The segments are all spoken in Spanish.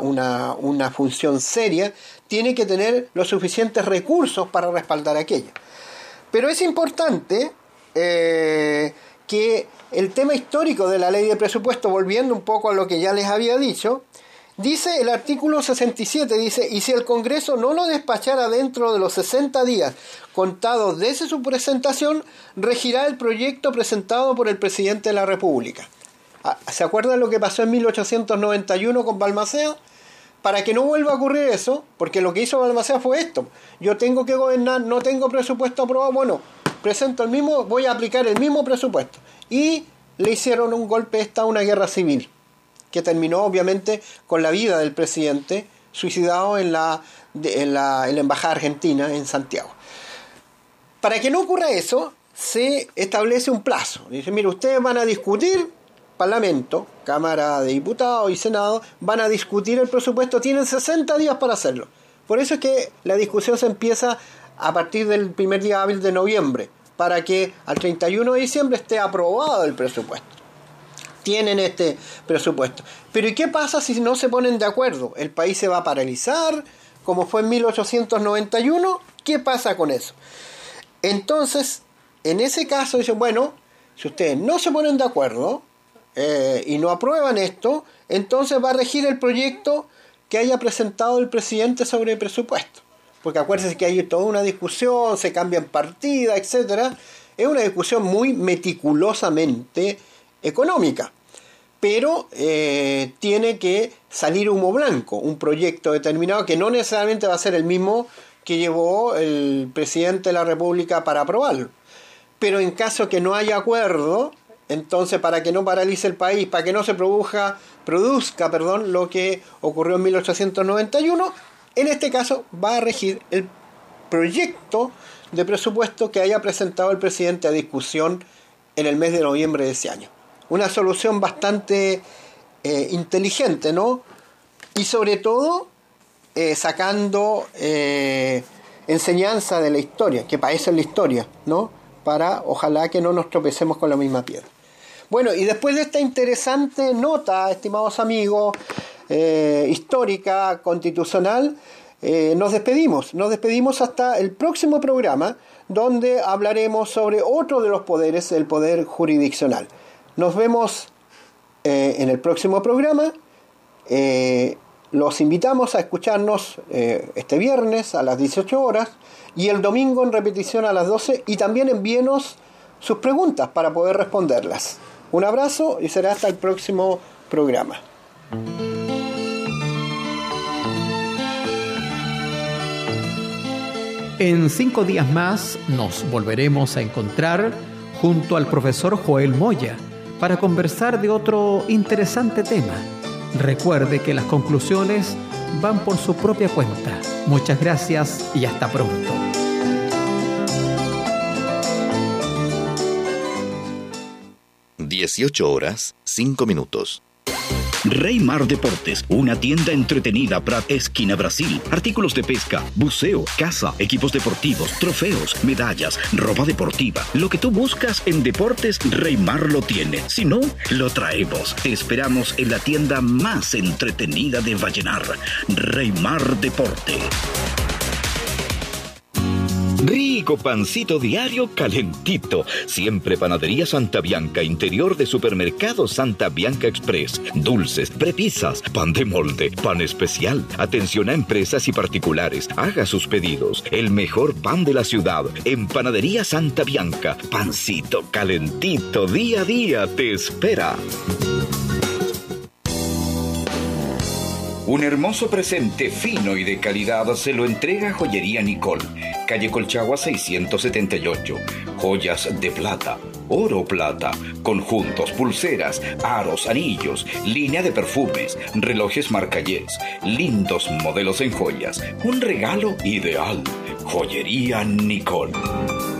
una, una, función seria, tiene que tener los suficientes recursos para respaldar aquello. Pero es importante eh, que el tema histórico de la ley de presupuesto, volviendo un poco a lo que ya les había dicho, dice el artículo 67, dice, y si el Congreso no lo despachara dentro de los 60 días contados desde su presentación, regirá el proyecto presentado por el presidente de la República. Ah, ¿Se acuerdan lo que pasó en 1891 con Balmacea? Para que no vuelva a ocurrir eso, porque lo que hizo Balmacea fue esto. Yo tengo que gobernar, no tengo presupuesto aprobado, bueno, presento el mismo, voy a aplicar el mismo presupuesto. Y le hicieron un golpe de Estado, una guerra civil, que terminó obviamente con la vida del presidente suicidado en la, en la, en la Embajada Argentina en Santiago. Para que no ocurra eso, se establece un plazo. Dice, mire, ustedes van a discutir Parlamento, Cámara de Diputados y Senado van a discutir el presupuesto, tienen 60 días para hacerlo. Por eso es que la discusión se empieza a partir del primer día hábil de noviembre, para que al 31 de diciembre esté aprobado el presupuesto. Tienen este presupuesto. Pero ¿y qué pasa si no se ponen de acuerdo? ¿El país se va a paralizar? Como fue en 1891, ¿qué pasa con eso? Entonces, en ese caso dicen, bueno, si ustedes no se ponen de acuerdo, eh, y no aprueban esto, entonces va a regir el proyecto que haya presentado el presidente sobre el presupuesto. Porque acuérdense que hay toda una discusión, se cambian partidas, etc. Es una discusión muy meticulosamente económica. Pero eh, tiene que salir humo blanco, un proyecto determinado que no necesariamente va a ser el mismo que llevó el presidente de la República para aprobarlo. Pero en caso que no haya acuerdo, entonces, para que no paralice el país, para que no se produzca, produzca perdón, lo que ocurrió en 1891, en este caso va a regir el proyecto de presupuesto que haya presentado el presidente a discusión en el mes de noviembre de ese año. Una solución bastante eh, inteligente, ¿no? Y sobre todo eh, sacando eh, enseñanza de la historia, que para eso es la historia, ¿no? Para ojalá que no nos tropecemos con la misma piedra. Bueno, y después de esta interesante nota, estimados amigos, eh, histórica, constitucional, eh, nos despedimos. Nos despedimos hasta el próximo programa, donde hablaremos sobre otro de los poderes, el poder jurisdiccional. Nos vemos eh, en el próximo programa. los invitamos a escucharnos este viernes a las 18 horas y el domingo en repetición a las 12 y también envíenos sus preguntas para poder responderlas. Un abrazo y será hasta el próximo programa. En cinco días más nos volveremos a encontrar junto al profesor Joel Moya para conversar de otro interesante tema. Recuerde que las conclusiones van por su propia cuenta. Muchas gracias y hasta pronto. 18 horas, 5 minutos. Reymar Deportes, una tienda entretenida para esquina Brasil. Artículos de pesca, buceo, caza, equipos deportivos, trofeos, medallas, ropa deportiva. Lo que tú buscas en deportes, Reymar lo tiene. Si no, lo traemos. Te esperamos en la tienda más entretenida de Vallenar. Reymar Deporte. Rico pancito diario calentito. Siempre Panadería Santa Bianca, interior de Supermercado Santa Bianca Express. Dulces, prepisas, pan de molde, pan especial. Atención a empresas y particulares. Haga sus pedidos. El mejor pan de la ciudad. En Panadería Santa Bianca. Pancito calentito, día a día te espera. Un hermoso presente fino y de calidad se lo entrega Joyería Nicole, calle Colchagua 678. Joyas de plata, oro plata, conjuntos, pulseras, aros, anillos, línea de perfumes, relojes marcallés, lindos modelos en joyas. Un regalo ideal. Joyería Nicole.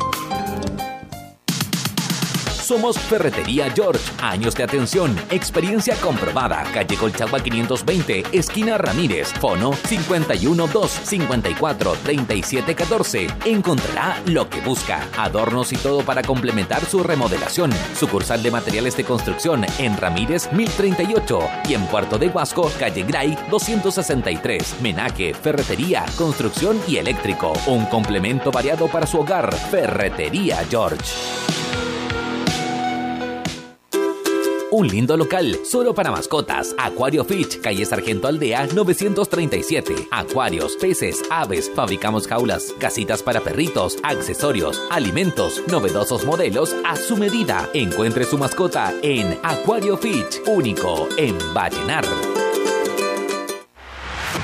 Somos Ferretería George. Años de atención, experiencia comprobada. Calle Colchagua 520, esquina Ramírez. Fono 512 54 37 14. Encontrará lo que busca. Adornos y todo para complementar su remodelación. Sucursal de materiales de construcción en Ramírez 1038 y en Puerto de Huasco, calle Gray 263. Menaje, ferretería, construcción y eléctrico. Un complemento variado para su hogar. Ferretería George. Un lindo local solo para mascotas. Acuario Fish, calle Sargento Aldea 937. Acuarios, peces, aves, fabricamos jaulas, casitas para perritos, accesorios, alimentos, novedosos modelos a su medida. Encuentre su mascota en Acuario Fish, único en Vallenar.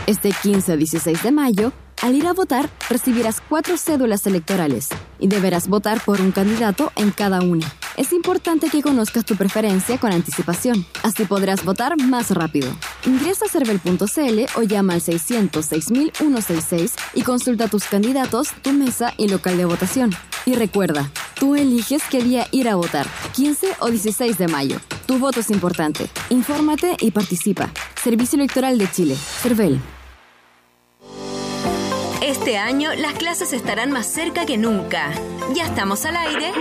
Este 15 a 16 de mayo, al ir a votar, recibirás cuatro cédulas electorales y deberás votar por un candidato en cada una. Es importante que conozcas tu preferencia con anticipación, así podrás votar más rápido. Ingresa a cervel.cl o llama al 600 6166 y consulta tus candidatos, tu mesa y local de votación. Y recuerda, tú eliges qué día ir a votar, 15 o 16 de mayo. Tu voto es importante. Infórmate y participa. Servicio Electoral de Chile, CERVEL. Este año las clases estarán más cerca que nunca. Ya estamos al aire.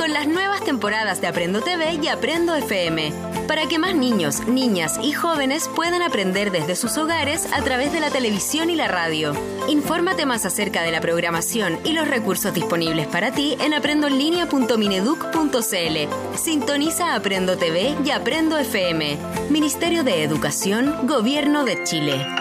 Con las nuevas temporadas de Aprendo TV y Aprendo FM, para que más niños, niñas y jóvenes puedan aprender desde sus hogares a través de la televisión y la radio. Infórmate más acerca de la programación y los recursos disponibles para ti en aprendoenlinea.mineduc.cl. Sintoniza Aprendo TV y Aprendo FM. Ministerio de Educación, Gobierno de Chile.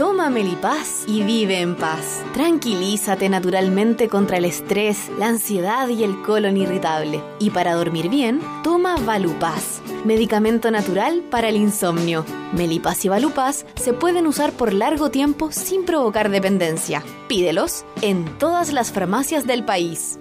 Toma Melipaz y vive en paz. Tranquilízate naturalmente contra el estrés, la ansiedad y el colon irritable. Y para dormir bien, toma Valupaz, medicamento natural para el insomnio. Melipaz y Valupaz se pueden usar por largo tiempo sin provocar dependencia. Pídelos en todas las farmacias del país.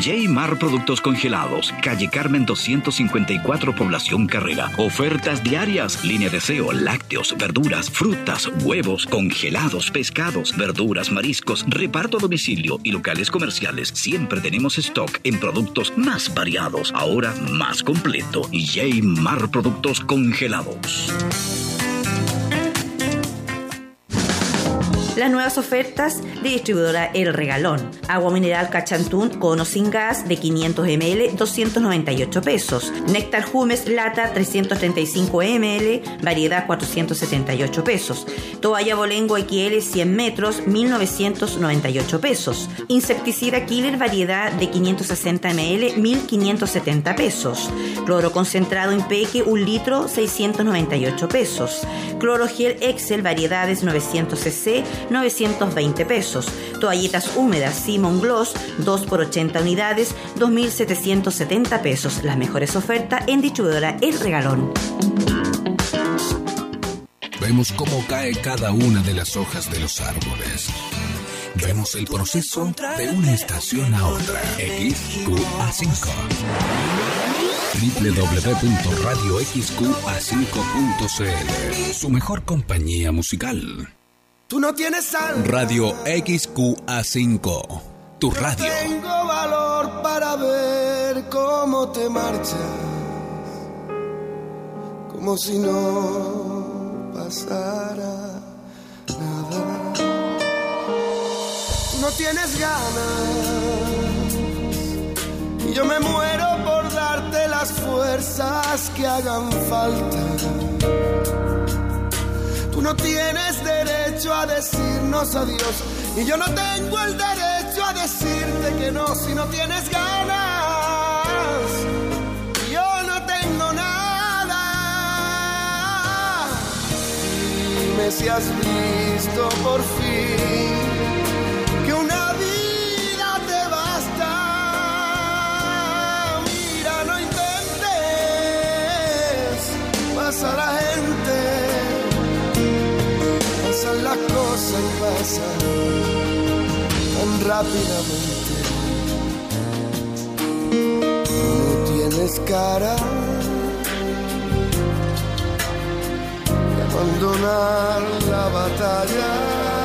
J-Mar Productos Congelados, calle Carmen 254, Población Carrera. Ofertas diarias, línea de SEO, lácteos, verduras, frutas, huevos, congelados, pescados, verduras, mariscos, reparto a domicilio y locales comerciales. Siempre tenemos stock en productos más variados, ahora más completo. J-Mar Productos Congelados. Las nuevas ofertas de distribuidora El Regalón. Agua mineral Cachantún con o sin gas de 500 ml, 298 pesos. Néctar Jumes lata 335 ml, variedad 478 pesos. Toalla Bolengo XL 100 metros, 1998 pesos. Insecticida Killer variedad de 560 ml, 1570 pesos. Cloro concentrado Impeque 1 litro, 698 pesos. Clorogel Excel variedades 900 cc, 920 pesos. Toallitas húmedas Simon Gloss, 2 por 80 unidades, 2.770 pesos. Las mejores ofertas en distribuidora El Regalón. Vemos cómo cae cada una de las hojas de los árboles. Vemos el proceso de una estación a otra. XQA5 www.radioxqa5.cl Su mejor compañía musical. Tú no tienes sal. Radio XQA5. Tu radio. tengo valor para ver cómo te marchas. Como si no pasara nada. No tienes ganas. Y yo me muero por darte las fuerzas que hagan falta Tú no tienes derecho a decirnos adiós y yo no tengo el derecho a decirte que no si no tienes ganas. Yo no tengo nada. Dime si has visto por fin que una vida te basta. Mira, no intentes pasar a las cosas pasan tan rápidamente. No tienes cara, no abandonar la batalla.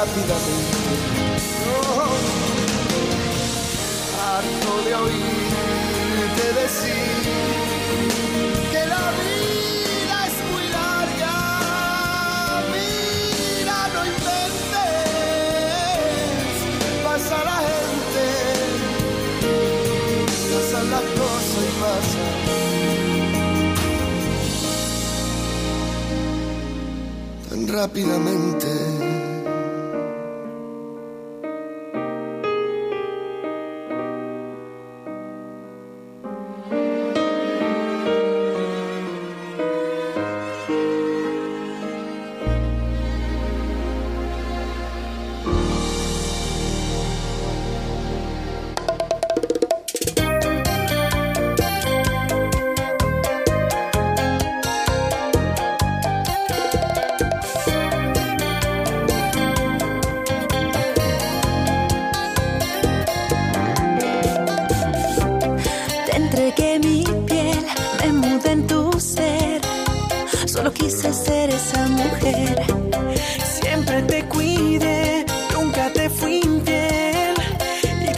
Rápidamente. Harto de oírte decir que la vida es muy larga. Mira, no inventes, pasa la gente, pasan las cosas y pasan. rápidamente.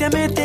A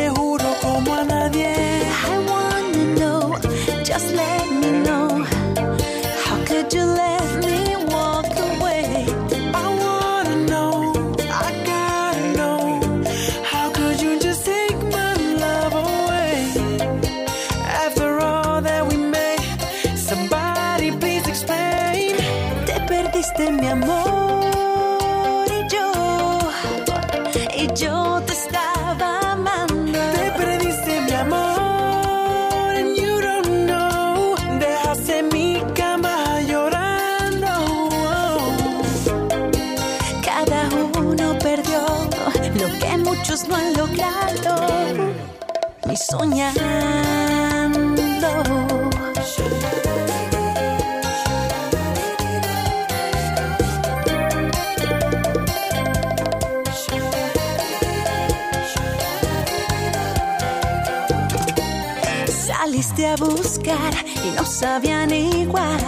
y no sabían igual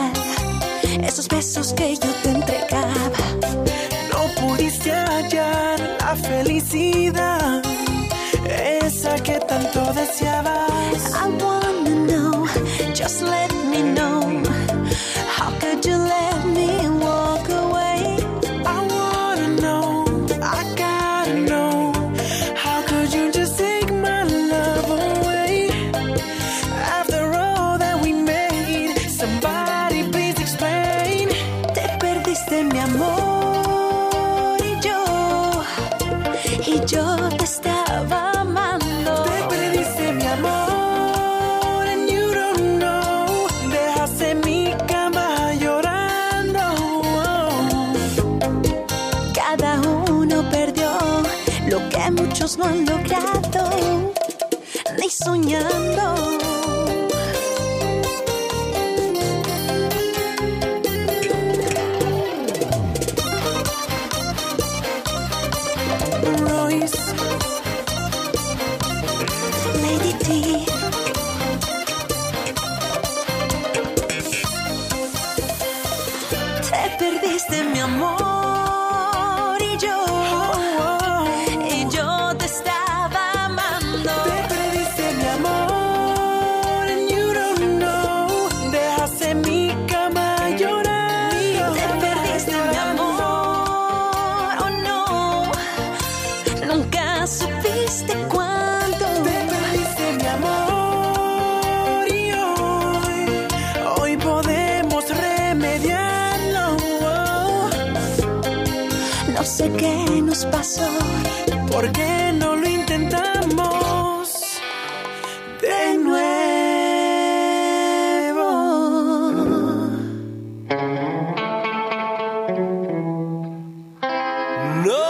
esos besos que yo te entregaba. No pudiste hallar la felicidad, esa que tanto deseabas. I wanna know, just let me know. No No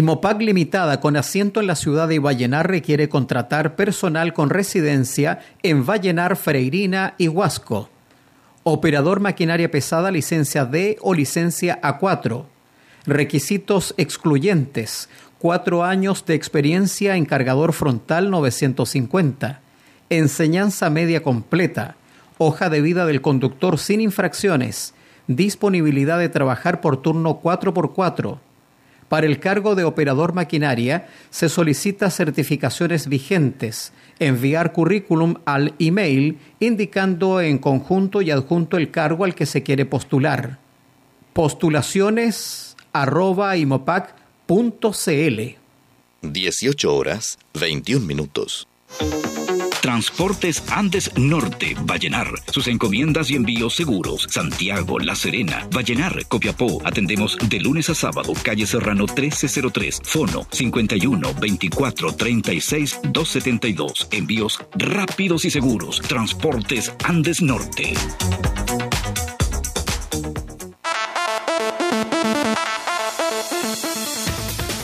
Imopac Limitada, con asiento en la ciudad de Vallenar, requiere contratar personal con residencia en Vallenar, Freirina y Huasco. Operador maquinaria pesada, licencia D o licencia A4. Requisitos excluyentes. Cuatro años de experiencia en cargador frontal 950. Enseñanza media completa. Hoja de vida del conductor sin infracciones. Disponibilidad de trabajar por turno 4x4. Para el cargo de operador maquinaria se solicita certificaciones vigentes, enviar currículum al email indicando en conjunto y adjunto el cargo al que se quiere postular. Postulaciones arroba imopac.cl 18 horas 21 minutos. Transportes Andes Norte, Vallenar. Sus encomiendas y envíos seguros. Santiago, La Serena, Vallenar, Copiapó. Atendemos de lunes a sábado. Calle Serrano 1303. Fono 51 24 36 272. Envíos rápidos y seguros. Transportes Andes Norte.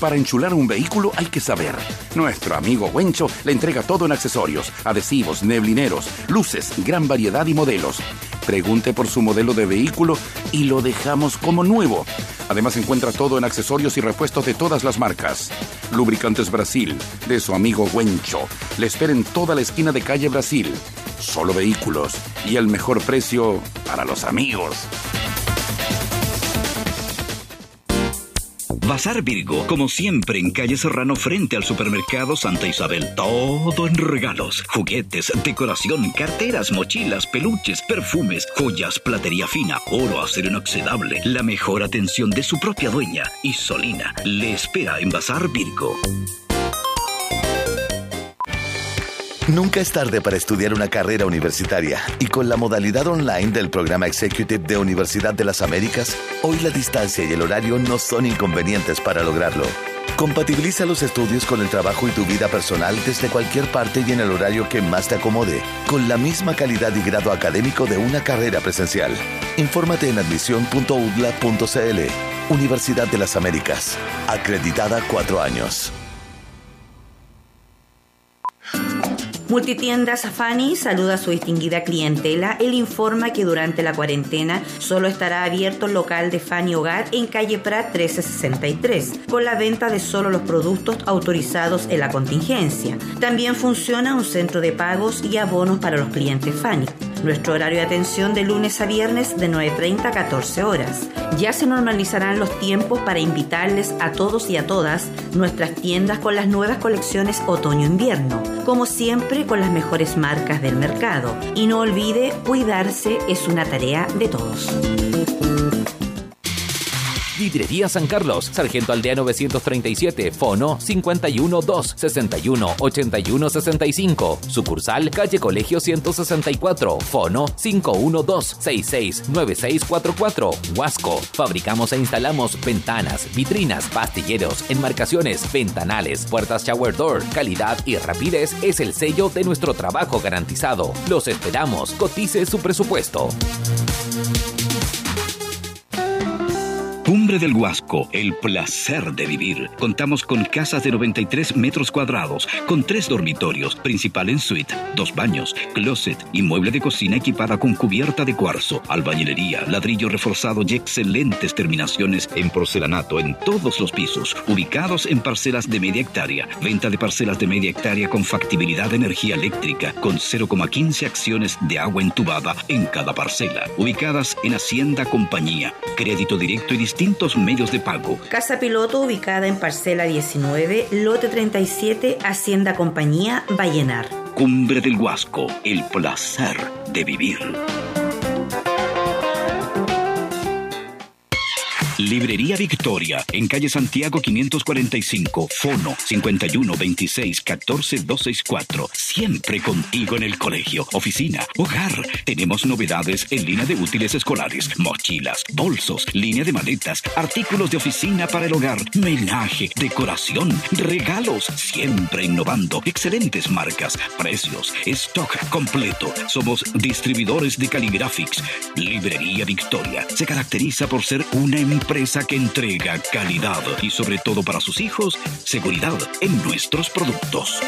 Para enchular un vehículo hay que saber. Nuestro amigo Wencho le entrega todo en accesorios, adhesivos, neblineros, luces, gran variedad y modelos. Pregunte por su modelo de vehículo y lo dejamos como nuevo. Además encuentra todo en accesorios y repuestos de todas las marcas. Lubricantes Brasil, de su amigo Wencho. Le espera en toda la esquina de calle Brasil. Solo vehículos y el mejor precio para los amigos. Bazar Virgo, como siempre en calle Serrano frente al supermercado Santa Isabel. Todo en regalos, juguetes, decoración, carteras, mochilas, peluches, perfumes, joyas, platería fina, oro, acero inoxidable. La mejor atención de su propia dueña, Isolina, le espera en Bazar Virgo. Nunca es tarde para estudiar una carrera universitaria y con la modalidad online del programa Executive de Universidad de las Américas, hoy la distancia y el horario no son inconvenientes para lograrlo. Compatibiliza los estudios con el trabajo y tu vida personal desde cualquier parte y en el horario que más te acomode, con la misma calidad y grado académico de una carrera presencial. Infórmate en admisión.udla.cl. Universidad de las Américas. Acreditada cuatro años. Multitiendas Fanny saluda a su distinguida clientela. Él informa que durante la cuarentena solo estará abierto el local de Fanny Hogar en calle Prat 1363, con la venta de solo los productos autorizados en la contingencia. También funciona un centro de pagos y abonos para los clientes Fanny. Nuestro horario de atención de lunes a viernes de 9.30 a 14 horas. Ya se normalizarán los tiempos para invitarles a todos y a todas nuestras tiendas con las nuevas colecciones otoño-invierno. Como siempre, con las mejores marcas del mercado. Y no olvide, cuidarse es una tarea de todos. Vidrería San Carlos, Sargento Aldea 937, Fono 512 61 81 65. Sucursal Calle Colegio 164, Fono 512 66 9644. Huasco. Fabricamos e instalamos ventanas, vitrinas, pastilleros, enmarcaciones, ventanales, puertas shower door. Calidad y rapidez es el sello de nuestro trabajo garantizado. Los esperamos. Cotice su presupuesto. Cumbre del Huasco, el placer de vivir. Contamos con casas de 93 metros cuadrados, con tres dormitorios, principal en suite, dos baños, closet y mueble de cocina equipada con cubierta de cuarzo, albañilería, ladrillo reforzado y excelentes terminaciones en porcelanato en todos los pisos, ubicados en parcelas de media hectárea. Venta de parcelas de media hectárea con factibilidad de energía eléctrica, con 0,15 acciones de agua entubada en cada parcela. Ubicadas en Hacienda Compañía, crédito directo y distintos medios de pago. Casa Piloto ubicada en parcela 19, lote 37, Hacienda Compañía, Vallenar. Cumbre del Huasco, el placer de vivir. Librería Victoria, en calle Santiago 545, Fono 51 26 14 264. Siempre contigo en el colegio, oficina, hogar. Tenemos novedades en línea de útiles escolares, mochilas, bolsos, línea de maletas, artículos de oficina para el hogar, menaje, decoración, regalos. Siempre innovando. Excelentes marcas, precios, stock completo. Somos distribuidores de Caligraphics. Librería Victoria se caracteriza por ser una empresa empresa que entrega calidad y sobre todo para sus hijos, seguridad en nuestros productos.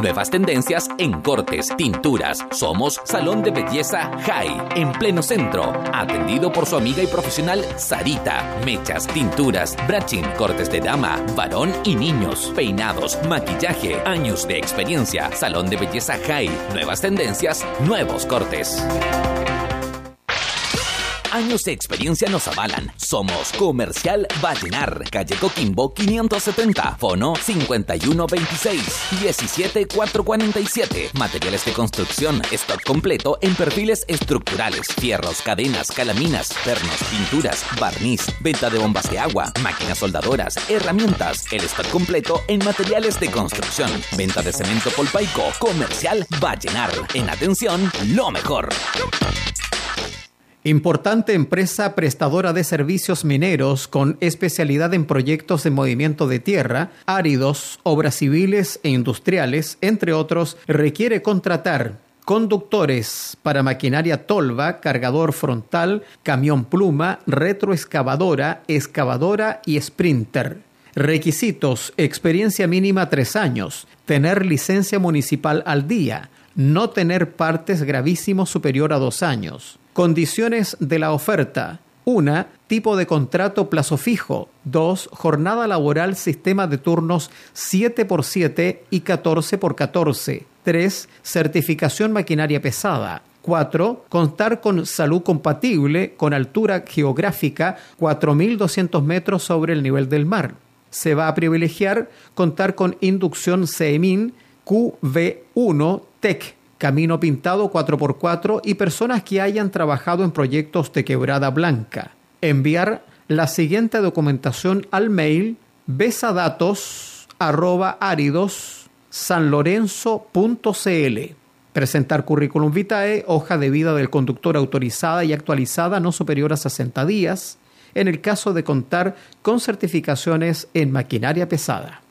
Nuevas tendencias en cortes, tinturas. Somos Salón de Belleza High, en pleno centro. Atendido por su amiga y profesional Sarita. Mechas, tinturas, braching, cortes de dama, varón y niños. Peinados, maquillaje, años de experiencia. Salón de Belleza High. Nuevas tendencias, nuevos cortes años de experiencia nos avalan. Somos Comercial Vallenar, calle Coquimbo 570, fono 5126 17447. Materiales de construcción, stock completo en perfiles estructurales, fierros, cadenas, calaminas, pernos, pinturas, barniz, venta de bombas de agua, máquinas soldadoras, herramientas, el stock completo en materiales de construcción, venta de cemento polpaico, Comercial Vallenar. En atención, lo mejor. Importante empresa prestadora de servicios mineros con especialidad en proyectos de movimiento de tierra, áridos, obras civiles e industriales, entre otros, requiere contratar Conductores para maquinaria tolva, cargador frontal, camión pluma, retroexcavadora, excavadora y sprinter. Requisitos: experiencia mínima tres años, tener licencia municipal al día, no tener partes gravísimos superior a dos años. Condiciones de la oferta. 1. Tipo de contrato plazo fijo. 2. Jornada laboral sistema de turnos 7 por 7 y 14 por 14. 3. Certificación maquinaria pesada. 4. Contar con salud compatible con altura geográfica 4.200 metros sobre el nivel del mar. Se va a privilegiar contar con inducción CEMIN QV1 TEC Camino Pintado 4x4 y personas que hayan trabajado en proyectos de quebrada blanca. Enviar la siguiente documentación al mail besadatos Presentar currículum vitae, hoja de vida del conductor autorizada y actualizada no superior a 60 días, en el caso de contar con certificaciones en maquinaria pesada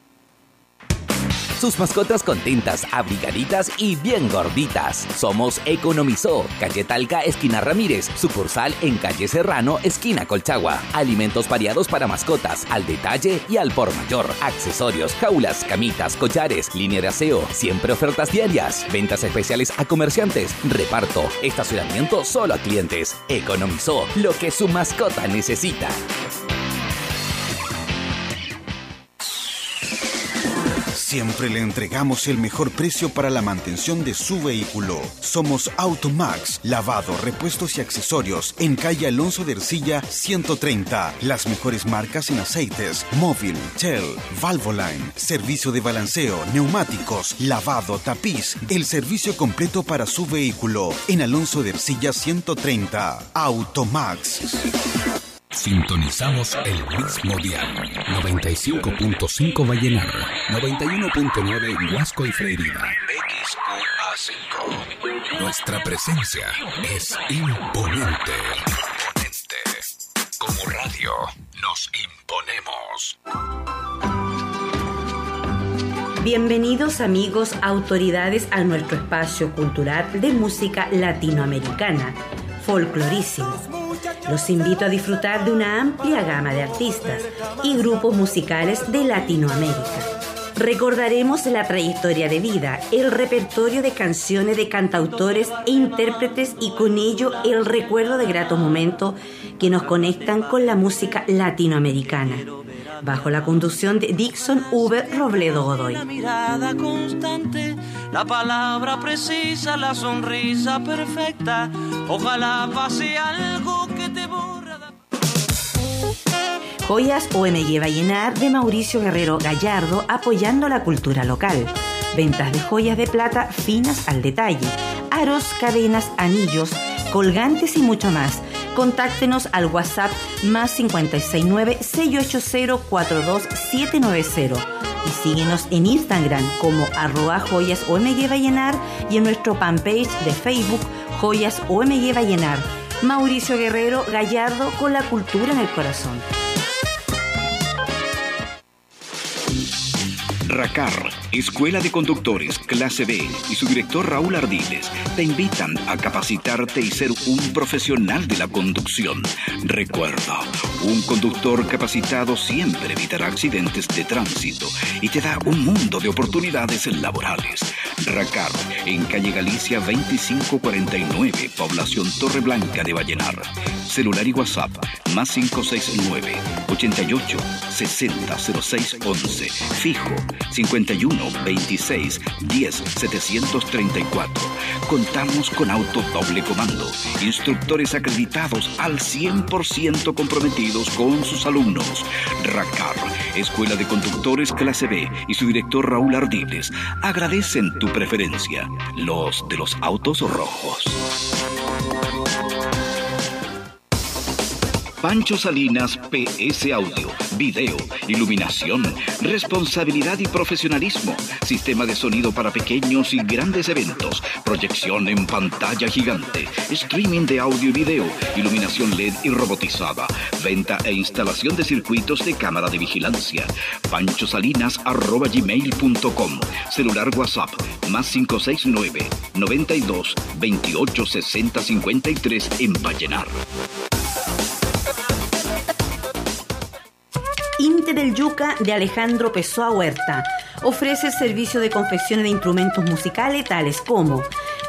sus mascotas contentas, abrigaditas y bien gorditas. Somos Economizó, calle Talca, esquina Ramírez, sucursal en calle Serrano, esquina Colchagua. Alimentos variados para mascotas, al detalle y al por mayor. Accesorios, jaulas, camitas, collares, línea de aseo, siempre ofertas diarias. Ventas especiales a comerciantes, reparto, estacionamiento solo a clientes. Economizó lo que su mascota necesita. Siempre le entregamos el mejor precio para la mantención de su vehículo. Somos Automax, lavado, repuestos y accesorios en calle Alonso de Ercilla 130. Las mejores marcas en aceites, móvil, Shell, Valvoline, servicio de balanceo, neumáticos, lavado, tapiz, el servicio completo para su vehículo en Alonso de Ercilla 130. Automax. Sintonizamos el mismo dial. 95.5 Vallenar, 91.9 Huasco y Freirina. XQA5. Nuestra presencia es imponente. Imponente. Como radio, nos imponemos. Bienvenidos amigos, autoridades a nuestro espacio cultural de música latinoamericana, folclorísimo los invito a disfrutar de una amplia gama de artistas y grupos musicales de Latinoamérica. Recordaremos la trayectoria de vida, el repertorio de canciones de cantautores e intérpretes y con ello el recuerdo de gratos momentos que nos conectan con la música latinoamericana bajo la conducción de Dixon V. Robledo Godoy. La mirada constante, la palabra precisa, la sonrisa perfecta. Ojalá pase algo que te borra. Joyas OMG Vallenar de Mauricio Guerrero Gallardo apoyando la cultura local. Ventas de joyas de plata finas al detalle, aros, cadenas, anillos, colgantes y mucho más Contáctenos al WhatsApp más 569-680-42790 y síguenos en Instagram como arroba joyas OMG Vallenar y en nuestro fanpage de Facebook Joyas OMG Vallenar. Mauricio Guerrero Gallardo con la cultura en el corazón. RACAR, Escuela de Conductores Clase B y su director Raúl Ardiles te invitan a capacitarte y ser un profesional de la conducción. Recuerda, un conductor capacitado siempre evitará accidentes de tránsito y te da un mundo de oportunidades laborales. RACAR, en calle Galicia 2549, población Torre Blanca de Vallenar. Celular y WhatsApp más 569 88 60 06 11. Fijo 51 26 10 734. Contamos con auto doble comando, instructores acreditados al 100% comprometidos con sus alumnos. RACAR, Escuela de Conductores Clase B y su director Raúl Ardiles agradecen tu preferencia, los de los autos rojos. Pancho Salinas PS Audio, Video, Iluminación, Responsabilidad y Profesionalismo, Sistema de sonido para pequeños y grandes eventos, Proyección en pantalla gigante, Streaming de audio y video, Iluminación LED y robotizada, Venta e instalación de circuitos de cámara de vigilancia. panchosalinas.gmail.com Celular WhatsApp más 569 92 28 60 53 en Vallenar. Inte del Yuca de Alejandro Pessoa Huerta. Ofrece el servicio de confecciones de instrumentos musicales tales como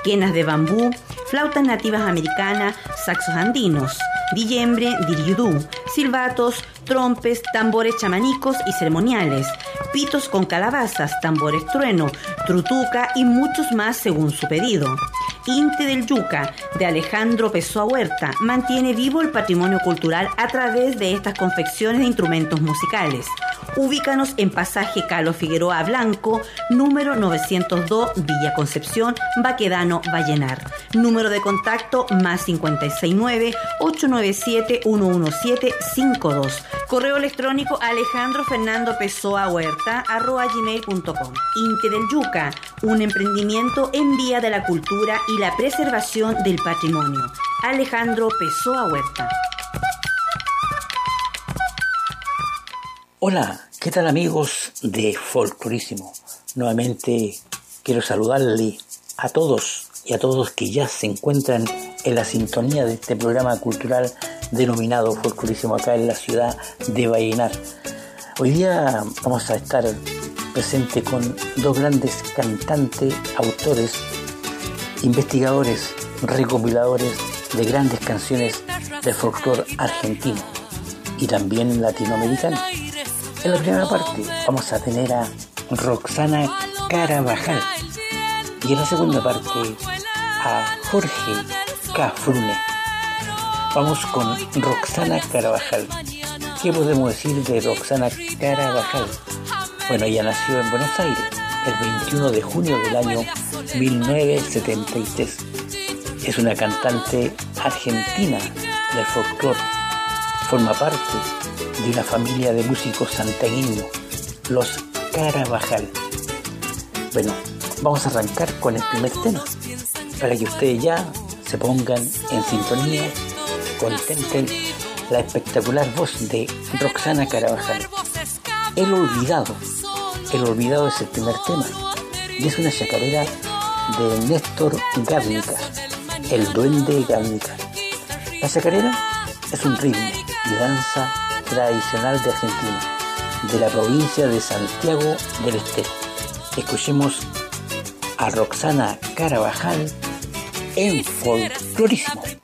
quenas de bambú, flautas nativas americanas, saxos andinos, dillembre, diriudú, silbatos, trompes, tambores chamanicos y ceremoniales, pitos con calabazas, tambores trueno, trutuca y muchos más según su pedido. Inte del Yuca, de Alejandro Pessoa Huerta, mantiene vivo el patrimonio cultural a través de estas confecciones de instrumentos musicales. Ubícanos en pasaje Carlos Figueroa Blanco, número 902, Villa Concepción, Baquedano, Vallenar. Número de contacto más 569-897-11752. Correo electrónico Alejandro Fernando Pessoa Huerta, arroba gmail.com. Inte del Yuca, un emprendimiento en vía de la cultura y la preservación del patrimonio. Alejandro Pessoa Huerta. Hola, ¿qué tal amigos de Folclorísimo? Nuevamente quiero saludarle a todos y a todos que ya se encuentran en la sintonía de este programa cultural denominado Folclorísimo acá en la ciudad de Vallenar. Hoy día vamos a estar presente con dos grandes cantantes, autores, investigadores, recopiladores de grandes canciones de folclore argentino y también latinoamericano. En la primera parte vamos a tener a Roxana Carabajal y en la segunda parte a Jorge Cafrune. Vamos con Roxana Carabajal. ¿Qué podemos decir de Roxana Carabajal? Bueno, ella nació en Buenos Aires el 21 de junio del año 1973. Es una cantante argentina del folclore. Forma parte de una familia de músicos santagueños, los Carabajal. Bueno, vamos a arrancar con el primer tema, para que ustedes ya se pongan en sintonía, contemplen la espectacular voz de Roxana Carabajal. El olvidado, el olvidado es el primer tema, y es una chacarera de Néstor Gárnica, el duende Gárnica. La chacarera es un ritmo y danza tradicional de Argentina, de la provincia de Santiago del Estero. Escuchemos a Roxana Carabajal en Folclorísimo.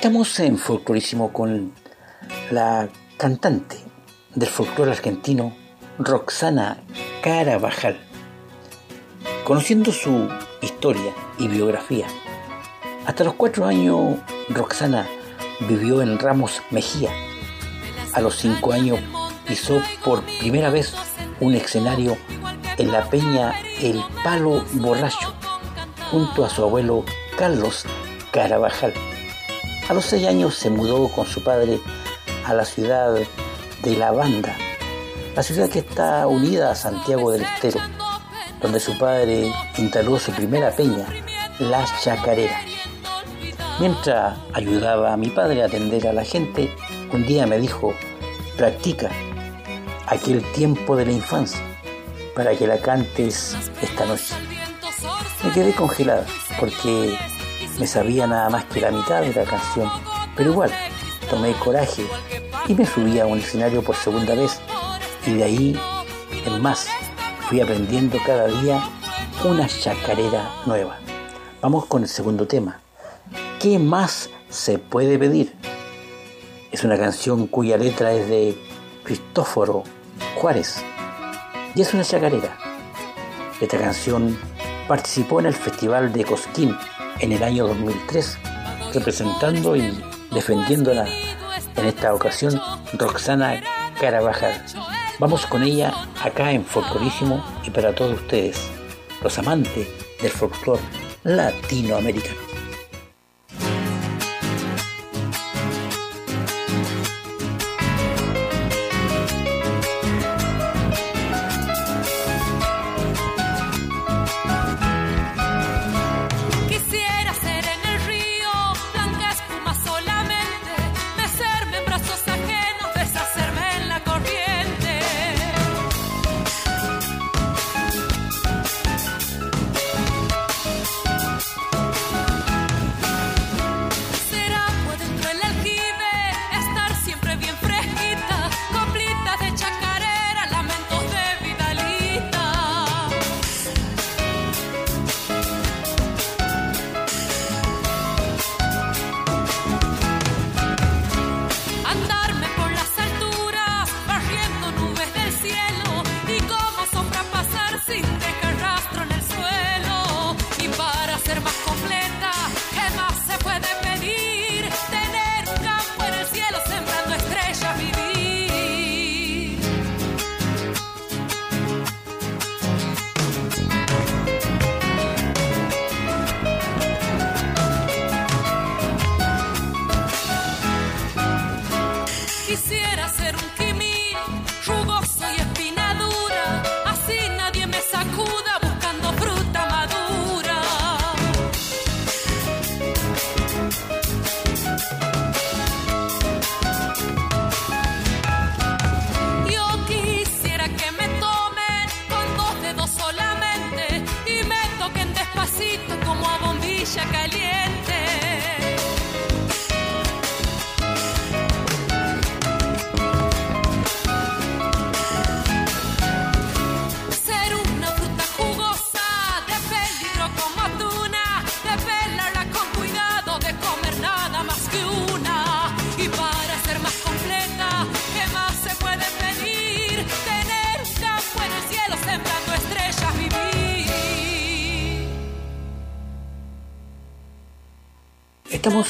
Estamos en Folclorísimo con la cantante del folclore argentino, Roxana Carabajal. Conociendo su historia y biografía, hasta los cuatro años Roxana vivió en Ramos Mejía. A los cinco años pisó por primera vez un escenario en la peña El Palo Borracho, junto a su abuelo Carlos Carabajal. A los seis años se mudó con su padre a la ciudad de La Banda, la ciudad que está unida a Santiago del Estero, donde su padre instaló su primera peña, La Chacarera. Mientras ayudaba a mi padre a atender a la gente, un día me dijo, practica aquel tiempo de la infancia para que la cantes esta noche. Me quedé congelada porque me sabía nada más que la mitad de la canción, pero igual tomé coraje y me subí a un escenario por segunda vez y de ahí en más fui aprendiendo cada día una chacarera nueva. Vamos con el segundo tema. ¿Qué más se puede pedir? Es una canción cuya letra es de Cristóforo Juárez y es una chacarera. Esta canción participó en el Festival de Cosquín en el año 2003, representando y defendiéndola en esta ocasión Roxana Carabajal. Vamos con ella acá en Folclorísimo y para todos ustedes, los amantes del folclore latinoamericano.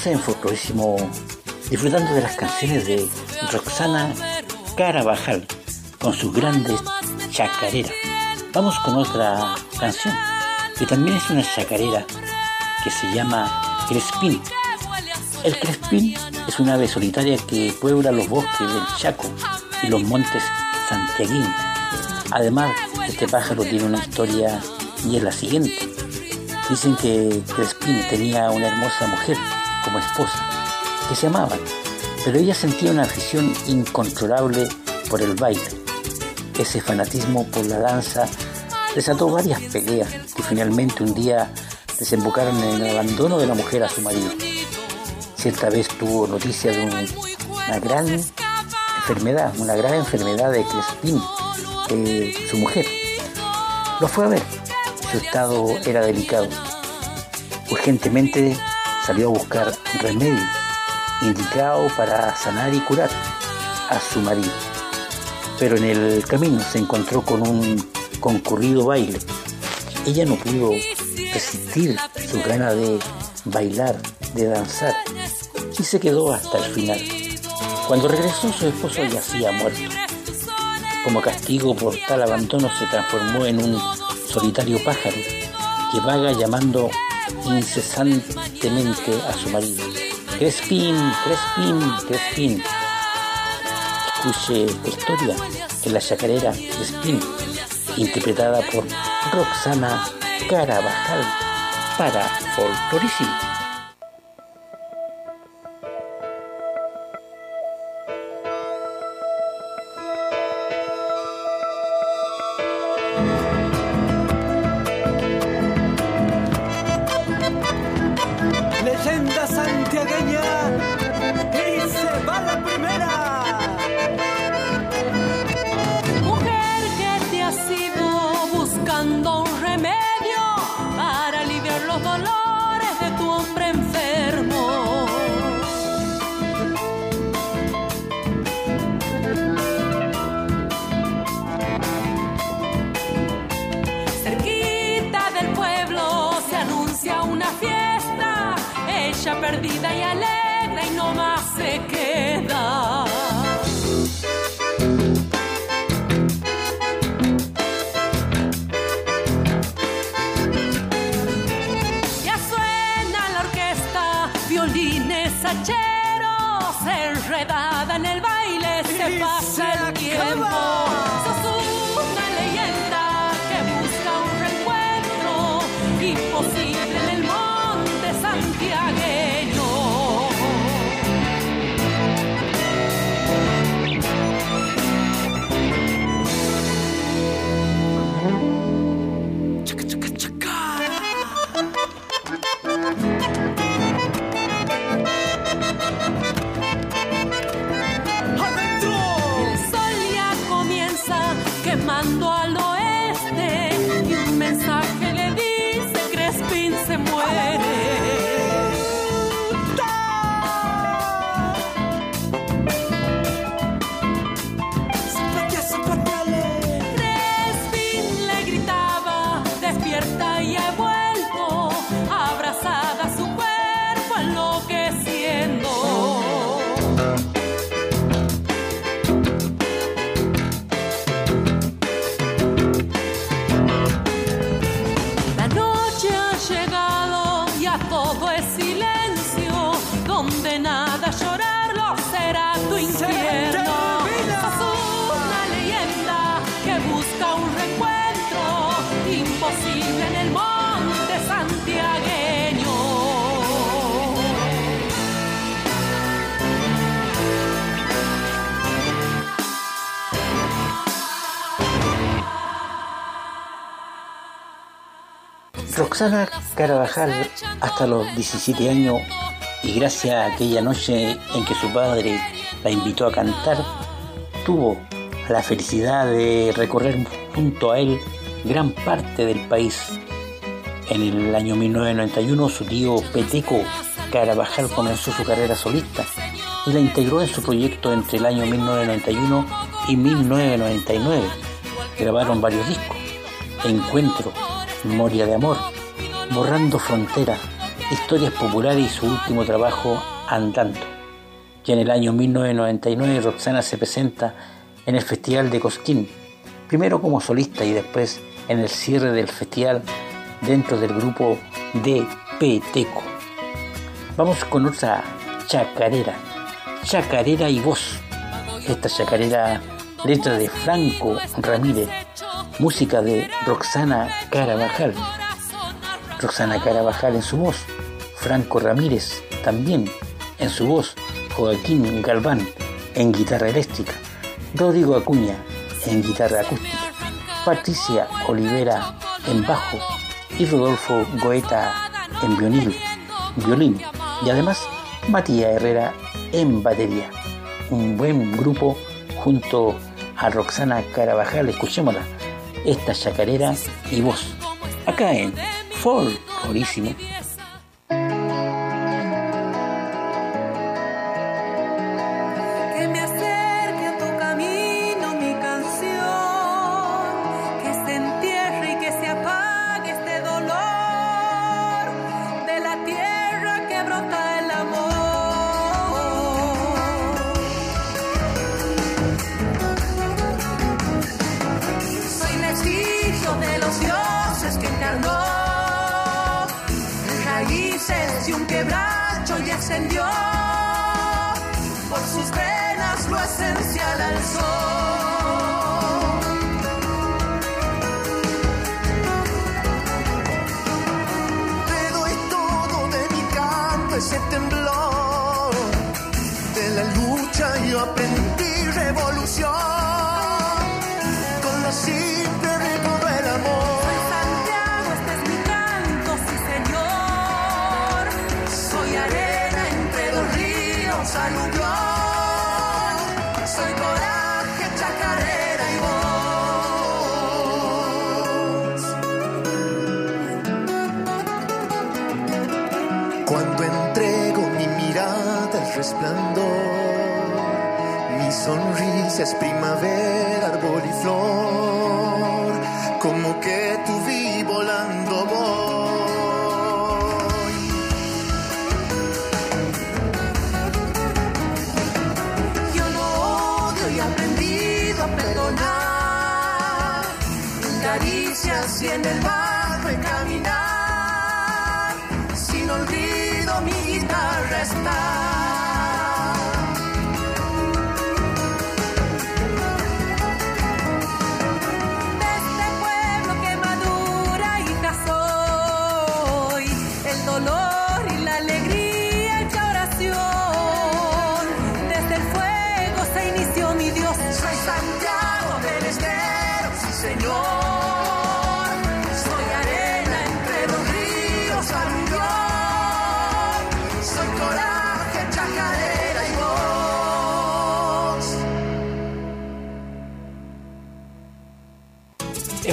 Folclorísimo disfrutando de las canciones de Roxana Carabajal con sus grandes chacareras. Vamos con otra canción que también es una chacarera que se llama Crespín. El crespín es una ave solitaria que puebla los bosques del Chaco y los montes santiaguinos. Además, este pájaro tiene una historia y es la siguiente. Dicen que Crespín tenía una hermosa mujer como esposa, que se amaban, pero ella sentía una afición incontrolable por el baile. Ese fanatismo por la danza desató varias peleas que finalmente un día desembocaron en el abandono de la mujer a su marido. Cierta vez tuvo noticia de una gran enfermedad, una grave enfermedad de Crespín, de su mujer. Lo fue a ver, su estado era delicado. Urgentemente salió a buscar remedio indicado para sanar y curar a su marido. Pero en el camino se encontró con un concurrido baile. Ella no pudo resistir su gana de bailar, de danzar, y se quedó hasta el final. Cuando regresó su esposo yacía muerto. Como castigo por tal abandono se transformó en un solitario pájaro que vaga llamando incesantemente a su marido. Crespín, Crespín, Crespín. Escuche esta historia en la chacarera Crespín, interpretada por Roxana Carabajal para Folclorísimo. Y se va la primera. Mujer que te has ido buscando un remedio para aliviar los dolores de tu hombre enfermo. Cerquita del se Roxana Carabajal, hasta los 17 años, y gracias a aquella noche en que su padre la invitó a cantar, tuvo la felicidad de recorrer junto a él gran parte del país. En el año 1991 su tío Peteco Carabajal comenzó su carrera solista y la integró en su proyecto entre el año 1991 y 1999. Grabaron varios discos, Encuentro, Memoria de Amor, Borrando Frontera, Historias Populares y su último trabajo, Andando. Ya en el año 1999 Roxana se presenta en el Festival de Cosquín, primero como solista y después en el cierre del festival dentro del grupo de Peteco. Vamos con otra chacarera, chacarera y voz. Esta chacarera, letra de Franco Ramírez, música de Roxana Carabajal. Roxana Carabajal en su voz, Franco Ramírez también en su voz, Joaquín Galván en guitarra eléctrica, Rodrigo Acuña en guitarra acústica, Patricia Olivera en bajo y Rodolfo Goeta en violín, violín y además Matías Herrera en batería. Un buen grupo junto a Roxana Carabajal, escuchémosla, esta chacarera y voz, acá en Folclorísimo Que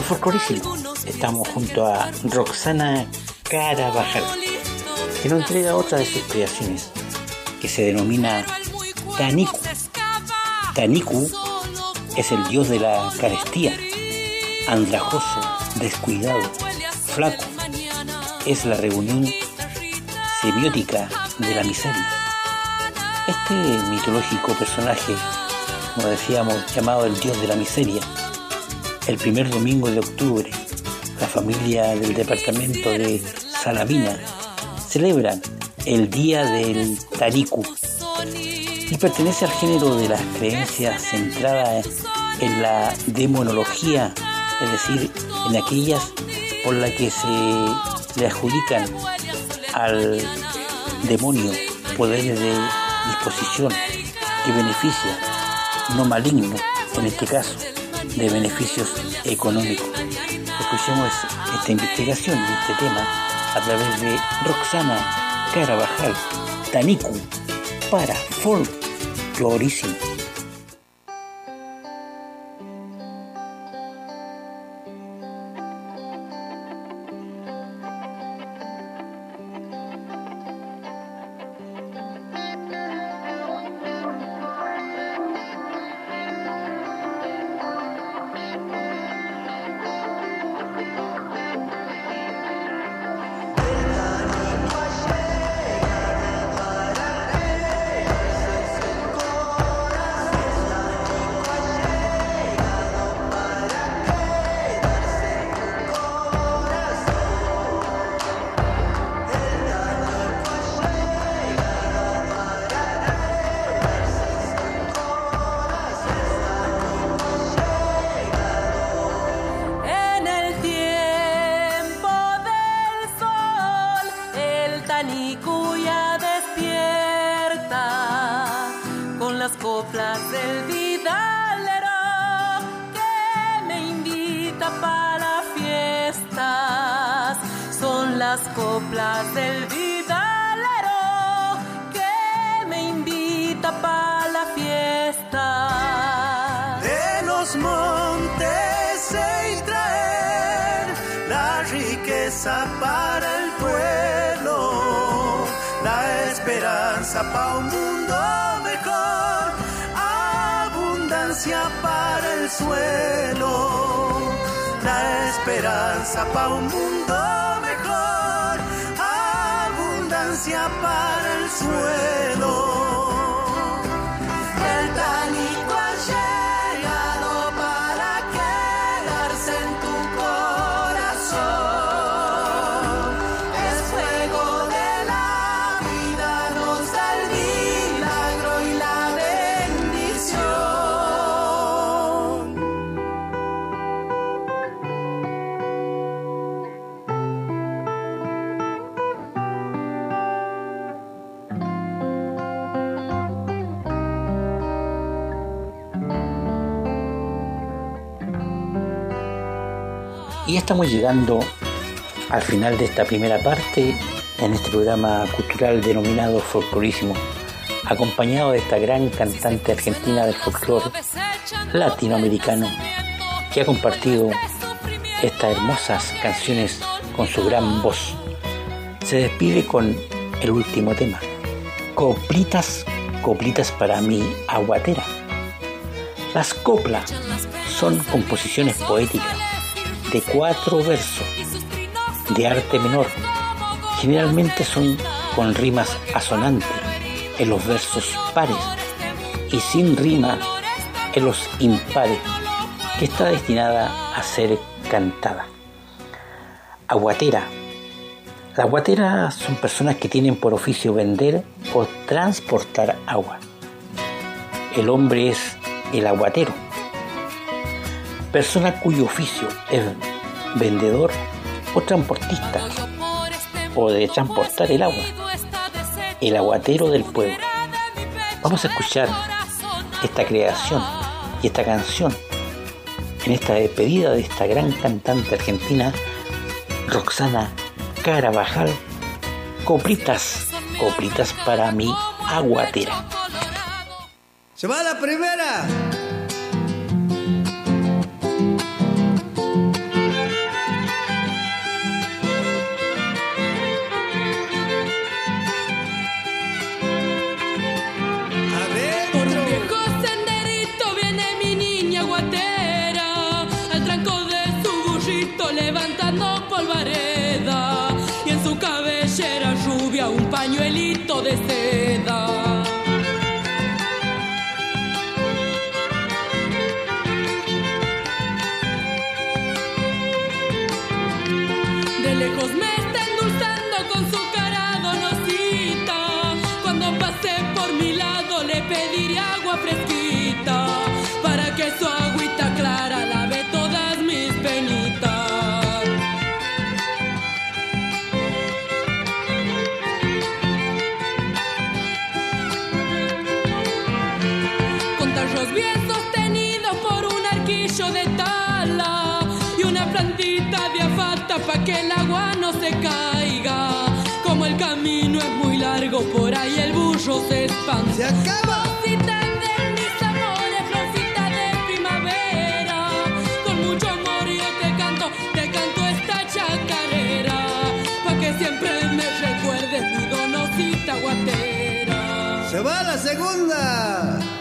Folclorísimo estamos junto a Roxana Carabajal, que nos entrega otra de sus creaciones, que se denomina Taniku. Taniku es el dios de la carestía, andrajoso, descuidado, flaco. Es la reunión semiótica de la miseria. Este mitológico personaje, como decíamos, llamado el dios de la miseria, el primer domingo de octubre, la familia del departamento de Salamina celebra el Día del Tariku y pertenece al género de las creencias centradas en la demonología, es decir, en aquellas por las que se le adjudican al demonio poderes de disposición y beneficia, no maligno en este caso, de beneficios económicos. Escuchemos esta investigación de este tema a través de Roxana Carabajal, Taniku, para Folclorísimo. Estamos llegando al final de esta primera parte en este programa cultural denominado Folclorísimo, acompañado de esta gran cantante argentina del folclore latinoamericano que ha compartido estas hermosas canciones con su gran voz. Se despide con el último tema, Coplitas, coplitas para mi aguatera. Las coplas son composiciones poéticas de cuatro versos de arte menor. Generalmente son con rimas asonantes en los versos pares y sin rima en los impares, que está destinada a ser cantada. Aguatera. Las aguateras son personas que tienen por oficio vender o transportar agua. El hombre es el aguatero persona cuyo oficio es vendedor o transportista o de transportar el agua, el aguatero del pueblo. Vamos a escuchar esta creación y esta canción en esta despedida de esta gran cantante argentina, Roxana Carabajal, coplitas, coplitas para mi aguatera. ¡Se va la primera! florecer. El burro se espanta. ¡Se acaba! de mis amores, florcita de primavera. Con mucho amor yo te canto, te canto esta chacarera. Pa' que siempre me recuerdes mi donosita guatera. ¡Se va la segunda!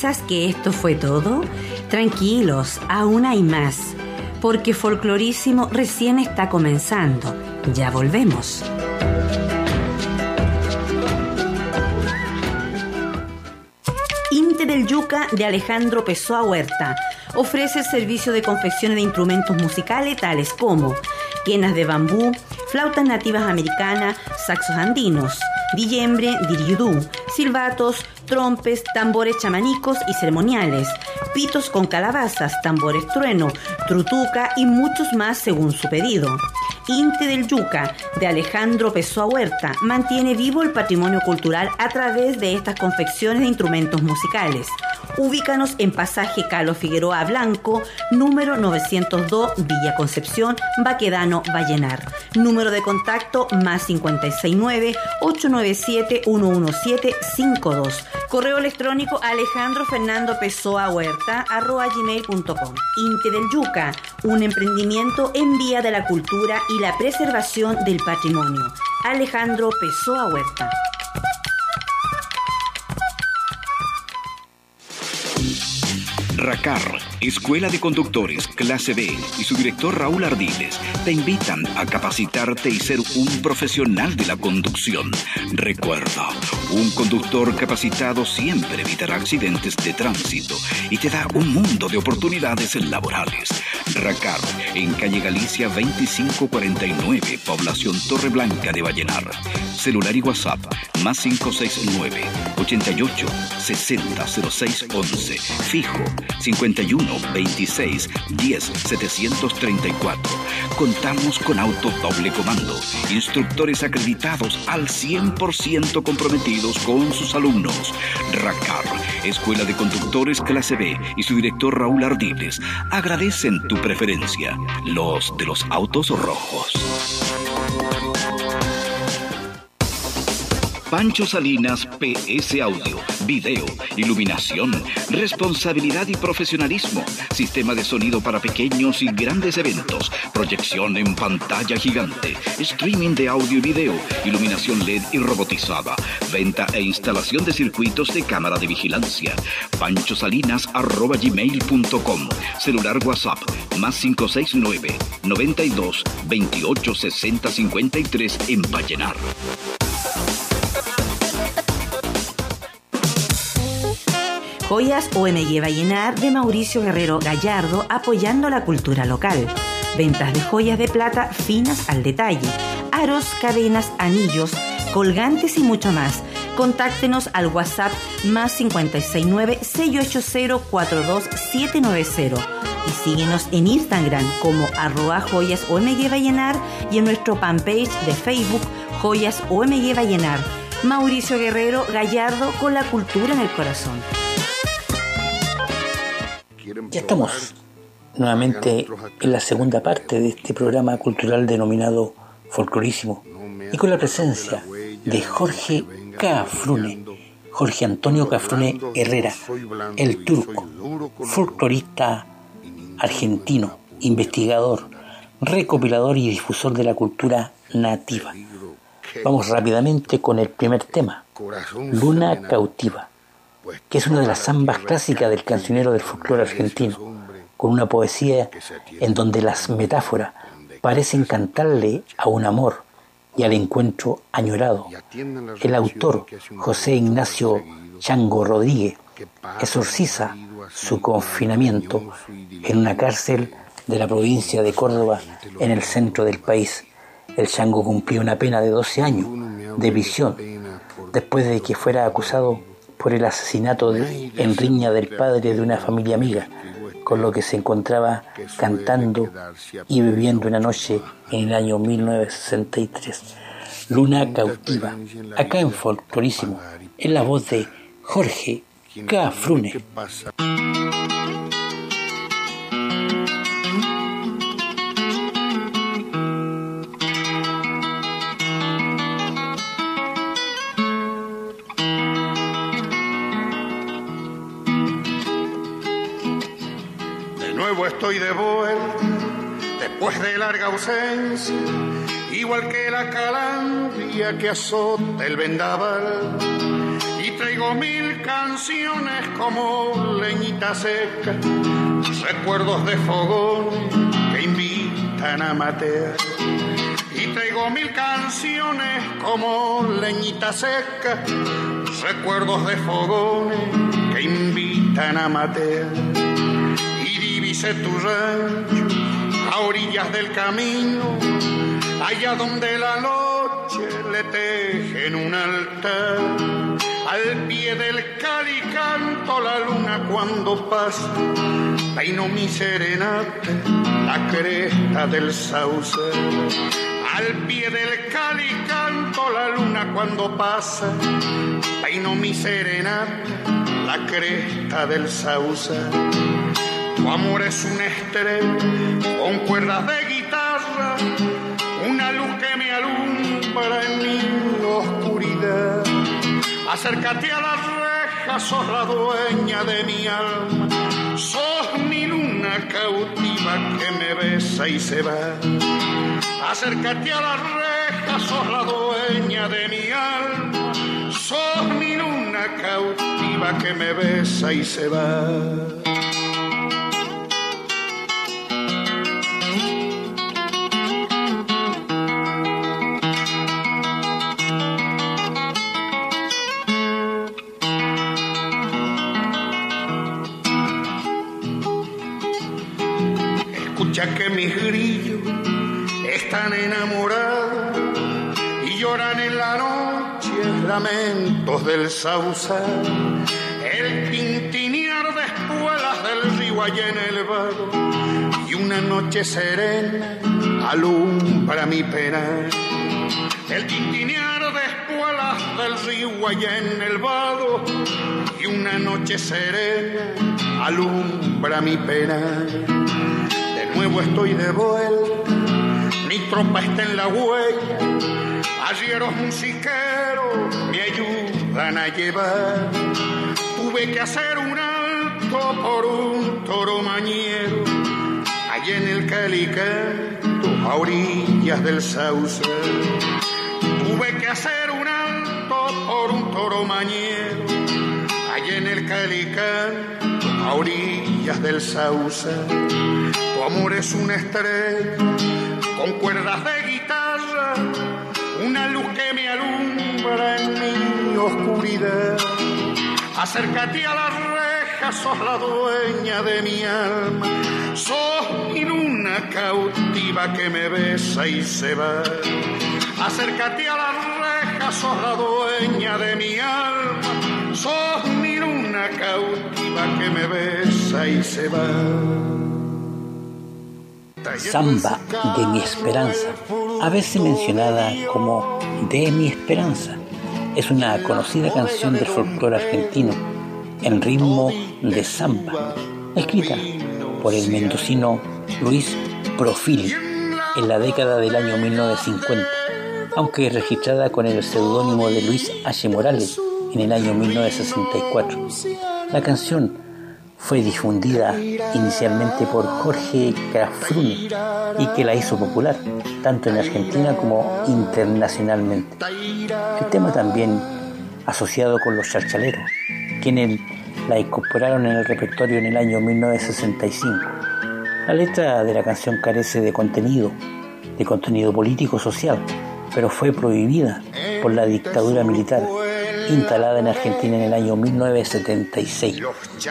¿Piensas que esto fue todo? Tranquilos, aún hay más, porque Folclorísimo recién está comenzando. Ya volvemos. Inte del Yuca de Alejandro Pessoa Huerta ofrece el servicio de confección de instrumentos musicales tales como quenas de bambú, flautas nativas americanas, saxos andinos, dillembre, diriudú, silbatos, trompes, tambores chamanicos y ceremoniales, pitos con calabazas, tambores trueno, trutuca y muchos más según su pedido. Inte del Yuca, de Alejandro Pessoa Huerta, mantiene vivo el patrimonio cultural a través de estas confecciones de instrumentos musicales. Ubícanos en pasaje Calo Figueroa Blanco, número 902, Villa Concepción, Baquedano, Vallenar. Número de contacto más 569-897-11752. Correo electrónico Alejandro Fernando Pessoa Huerta. Inte del Yuca, un emprendimiento en vía de la cultura y la preservación del patrimonio. Alejandro Pessoa Huerta. RACAR, Escuela de Conductores, clase B, y su director Raúl Ardiles te invitan a capacitarte y ser un profesional de la conducción. Recuerda, un conductor capacitado siempre evitará accidentes de tránsito y te da un mundo de oportunidades laborales. RACAR, en calle Galicia 2549, población Torre Blanca de Vallenar. Celular y WhatsApp, más 569 88 60 06 11. Fijo 51 26 10 734. Contamos con auto doble comando, instructores acreditados al 100% comprometidos con sus alumnos. RACAR, Escuela de Conductores Clase B y su director Raúl Ardiles agradecen tu preferencia, los de los autos rojos. Pancho Salinas PS Audio, Video, Iluminación, Responsabilidad y Profesionalismo, Sistema de sonido para pequeños y grandes eventos, Proyección en pantalla gigante, Streaming de audio y video, Iluminación LED y robotizada, Venta e instalación de circuitos de cámara de vigilancia, panchosalinas.gmail.com, Celular WhatsApp, más 569 92 28 60 53 en Vallenar. Joyas OMG Vallenar de Mauricio Guerrero Gallardo apoyando la cultura local. Ventas de joyas de plata finas al detalle, aros, cadenas, anillos, colgantes y mucho más. Contáctenos al WhatsApp más 569-680-42790 y síguenos en Instagram como arroba joyas OMG Vallenar y en nuestro fanpage de Facebook Joyas OMG Vallenar. Mauricio Guerrero Gallardo con la cultura en el corazón. Ya estamos nuevamente en la segunda parte de este programa cultural denominado Folclorísimo. Y con la presencia de Jorge Cafrune, Jorge Antonio Cafrune Herrera, el turco, folclorista argentino, investigador, recopilador y difusor de la cultura nativa. Vamos rápidamente con el primer tema, Luna Cautiva que es una de las zambas clásicas del cancionero del folclore argentino, con una poesía en donde las metáforas parecen cantarle a un amor y al encuentro añorado. El autor, José Ignacio Chango Rodríguez, exorciza su confinamiento en una cárcel de la provincia de Córdoba en el centro del país. El Chango cumplió una pena de 12 años de prisión después de que fuera acusado por el asesinato de, en riña del padre de una familia amiga, con lo que se encontraba cantando y viviendo una noche en el año 1963. Luna cautiva, acá en Folclorísimo, en la voz de Jorge Cafrune. Estoy de vuelta, después de larga ausencia, igual que la calandria que azota el vendaval. Y traigo mil canciones como leñita seca, recuerdos de fogón que invitan a matear. Y traigo mil canciones como leñita seca, recuerdos de fogones que invitan a matear. Tu rancho a orillas del camino, allá donde la noche le tejen un altar. Al pie del cali canto la luna cuando pasa, peino mi serenata, la cresta del sauce. Al pie del cali canto la luna cuando pasa, peino mi serenata, la cresta del sauce. Tu amor es una estrella con cuerdas de guitarra, una luz que me alumbra en mi oscuridad. Acércate a las rejas, sos la dueña de mi alma, sos mi luna cautiva que me besa y se va. Acércate a las rejas, sos la dueña de mi alma, sos mi luna cautiva que me besa y se va. Escucha que mis grillos están enamorados y lloran en la noche lamentos del sausal. El tintinear de espuelas del río allá en el vado y una noche serena alumbra mi pena. El tintinear de espuelas del río allá en el vado y una noche serena alumbra mi pena. Nuevo estoy de vuelta, mi tropa está en la huella, arrieros musiqueros me ayudan a llevar. Tuve que hacer un alto por un toro mañero, allá en el Calicanto, a orillas del Sauce. Tuve que hacer un alto por un toro mañero, allá en el Calicanto, a orillas del Sauce. Tu amor es una estrella con cuerdas de guitarra, una luz que me alumbra en mi oscuridad. Acércate a las rejas, sos la dueña de mi alma, sos mi luna cautiva que me besa y se va. Acércate a las rejas, sos la dueña de mi alma, sos mi luna cautiva que me besa y se va. Samba de mi esperanza, a veces mencionada como de mi esperanza, es una conocida canción del folclore argentino en ritmo de samba, escrita por el mendocino Luis Profili en la década del año 1950, aunque registrada con el seudónimo de Luis H. Morales en el año 1964. La canción fue difundida inicialmente por Jorge Cafrune y que la hizo popular, tanto en Argentina como internacionalmente. El tema también asociado con los charchaleros, quienes la incorporaron en el repertorio en el año 1965. La letra de la canción carece de contenido, de contenido político-social, pero fue prohibida por la dictadura militar instalada en Argentina en el año 1976.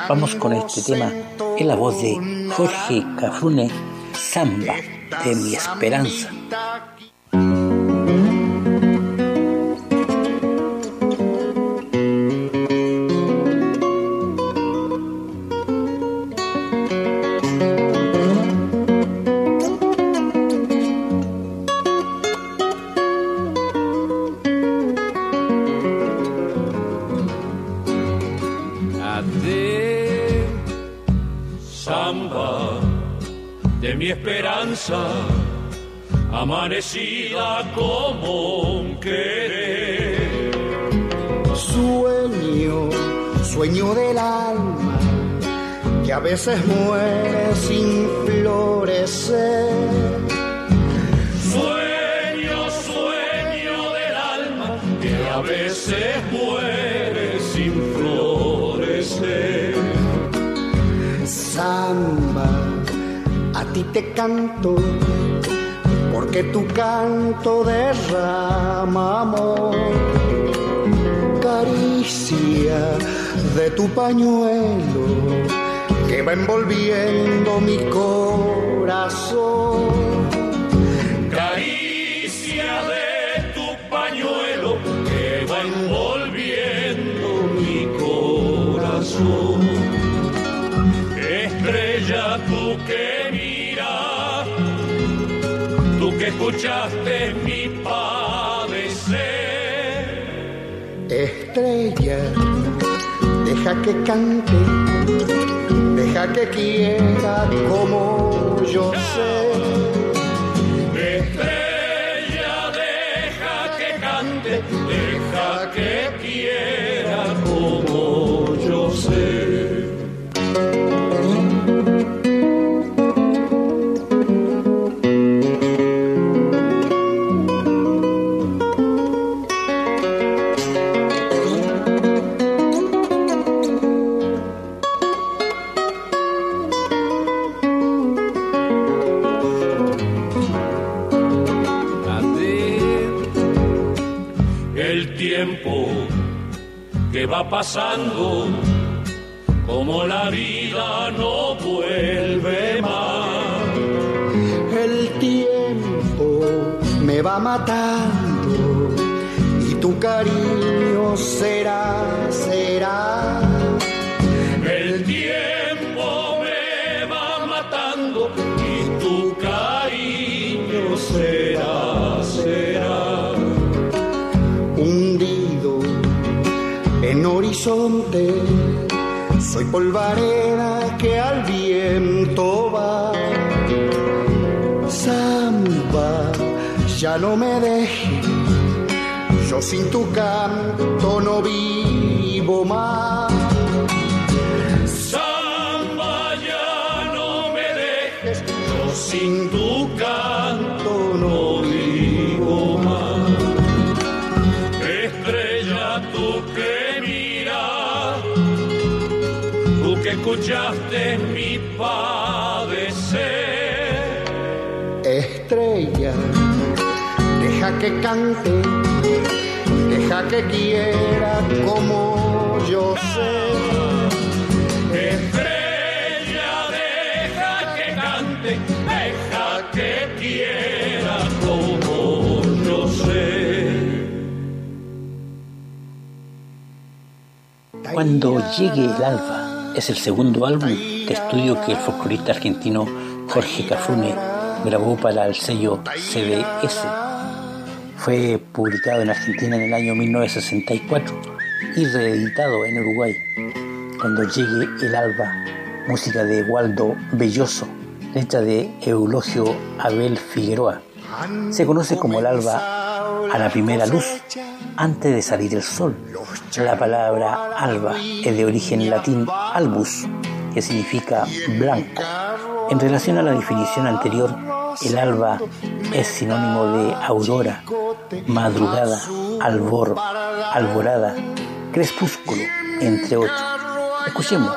Vamos con este tema en la voz de Jorge Cafrune, Samba de mi esperanza. Amanecida como un querer. Sueño, sueño del alma, que a veces muere sin florecer. Sueño, sueño del alma que a veces muere sin sin florecer. Samba, a ti te canto, porque tu canto derrama amor. Caricia de tu pañuelo que va envolviendo mi corazón. Escuchaste mi padecer. Estrella, deja que cante, deja que quiera como yo sé. Es el segundo álbum de estudio que el folclorista argentino Jorge Cafrune grabó para el sello CBS. Fue publicado en Argentina en el año 1964 y reeditado en Uruguay. Cuando llegue el alba, música de Waldo Belloso, letra de Eulogio Abel Figueroa. Se conoce como el alba a la primera luz, antes de salir el sol. La palabra alba es de origen latín albus, que significa blanco. En relación a la definición anterior, el alba es sinónimo de aurora, madrugada, albor, alborada, crepúsculo, entre otros. Escuchemos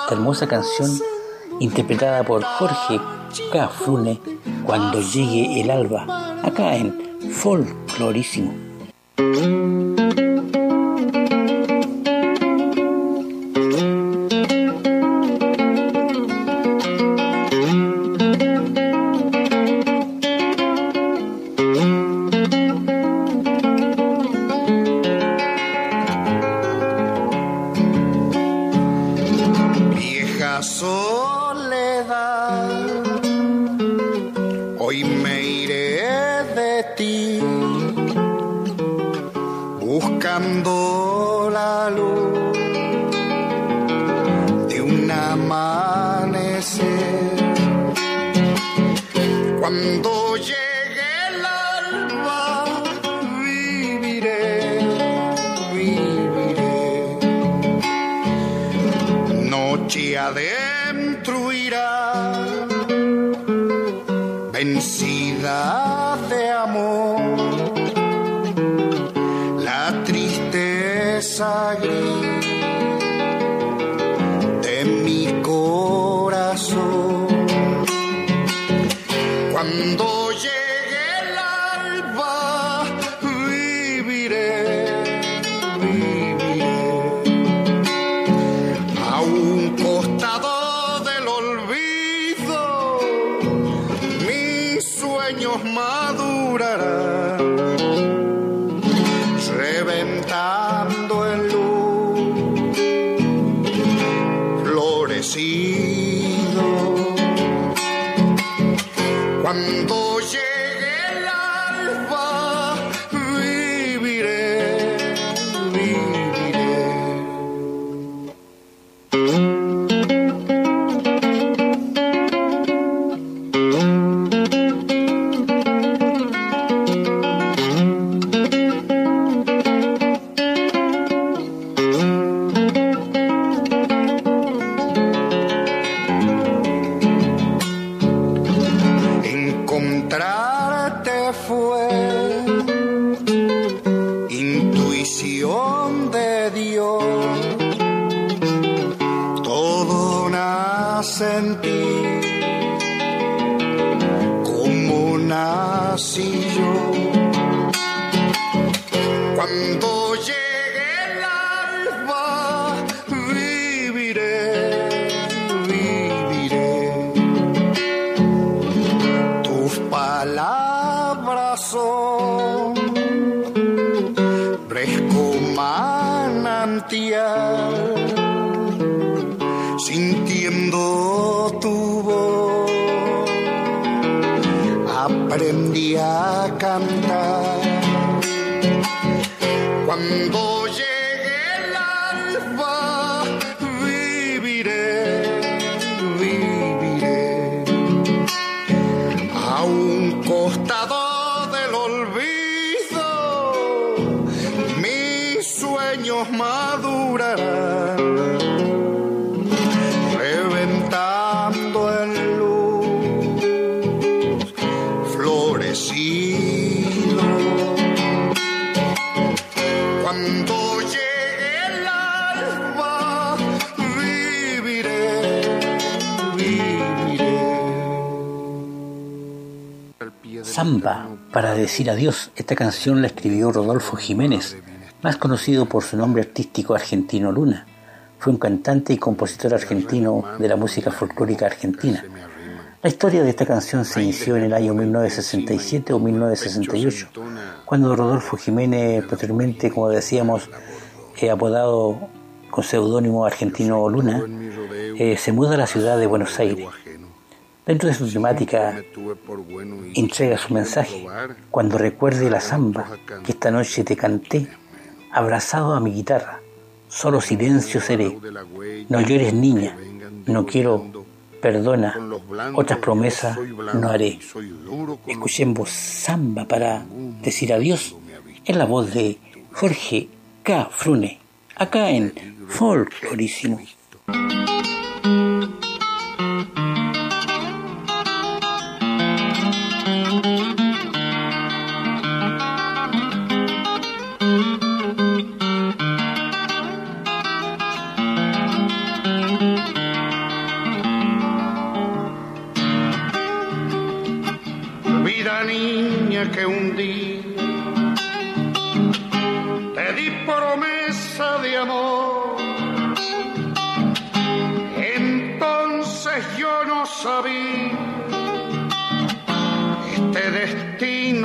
esta hermosa canción interpretada por Jorge Cafrune cuando llegue el alba, acá en Folclorísimo. Samba, para decir adiós. Esta canción la escribió Rodolfo Jiménez, más conocido por su nombre artístico argentino Luna. Fue un cantante y compositor argentino de la música folclórica argentina. La historia de esta canción se inició en el año 1967 o 1968, cuando Rodolfo Jiménez, posteriormente, como decíamos, eh, apodado con seudónimo argentino Luna, eh, se muda a la ciudad de Buenos Aires. Dentro de su temática entrega su mensaje. Cuando recuerde la samba que esta noche te canté, abrazado a mi guitarra, solo silencio seré. No llores niña, no quiero, perdona, otras promesas no haré. Escuchemos samba para decir adiós en la voz de Jorge K. Frune, acá en Folclorísimo.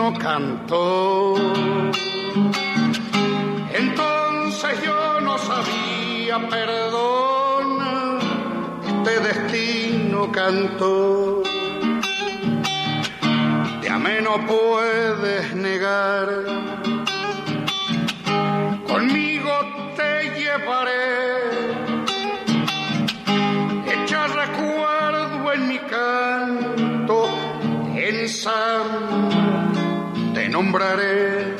Destino cantó. Entonces yo no sabía, perdona, este destino cantó. Te amé no puedes negar. Conmigo te llevaré. Echa recuerdo en mi canto. En nombraré.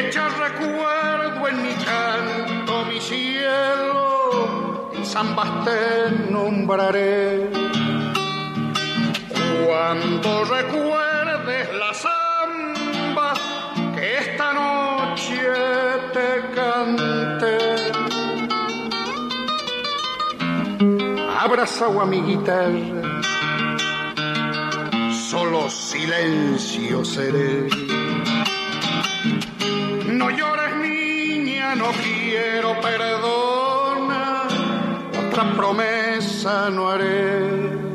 Echa recuerdo en mi canto, mi cielo, en San Bastén nombraré. Cuando recuerdes la samba que esta noche te cante Abraza oh, a mi guitarra solo silencio seré. No llores niña, no quiero perdona, otra promesa no haré.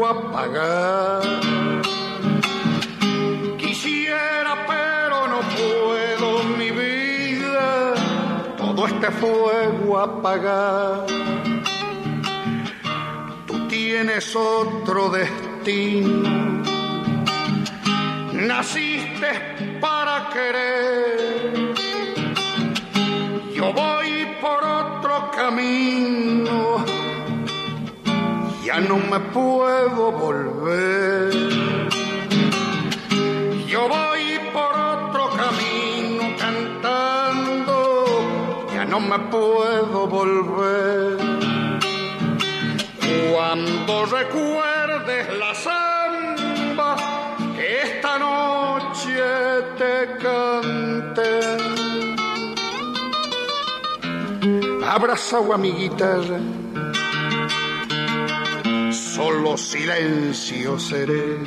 Fuego apagar. Quisiera, pero no puedo, mi vida, todo este fuego apagar. Tú tienes otro destino. Naciste para querer. Ya no me puedo volver. Yo voy por otro camino cantando. Ya no me puedo volver. Cuando recuerdes la samba que esta noche te canté. Abrazado a mi guitarra, solo silencio seré.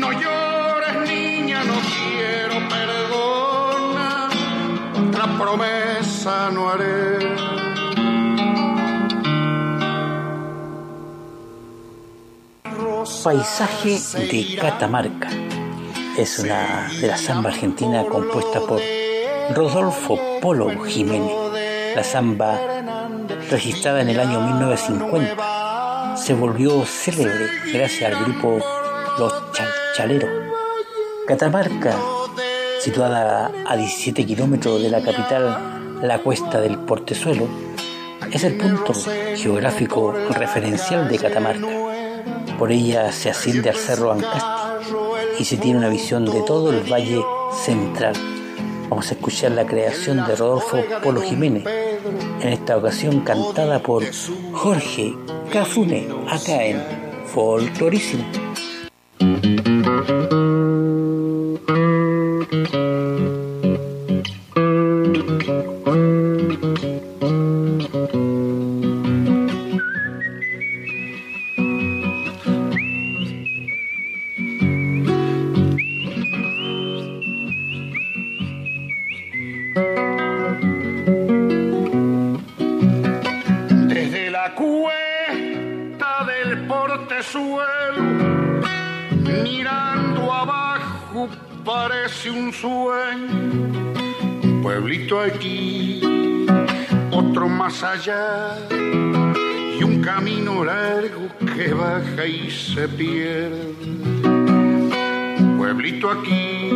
No llores niña, no quiero perdona, otra promesa no haré. Paisaje de Catamarca. Es una de la samba argentina compuesta por Rodolfo Polo Jiménez. La samba, registrada en el año 1950, se volvió célebre gracias al grupo Los Chalchaleros. Catamarca, situada a 17 kilómetros de la capital, la cuesta del Portezuelo, es el punto geográfico referencial de Catamarca. Por ella se asciende al Cerro Ancasti y se tiene una visión de todo el Valle Central. Vamos a escuchar la creación de Rodolfo Polo Jiménez, en esta ocasión cantada por Jorge Cafune, acá en Folclorísimo. Pueblito aquí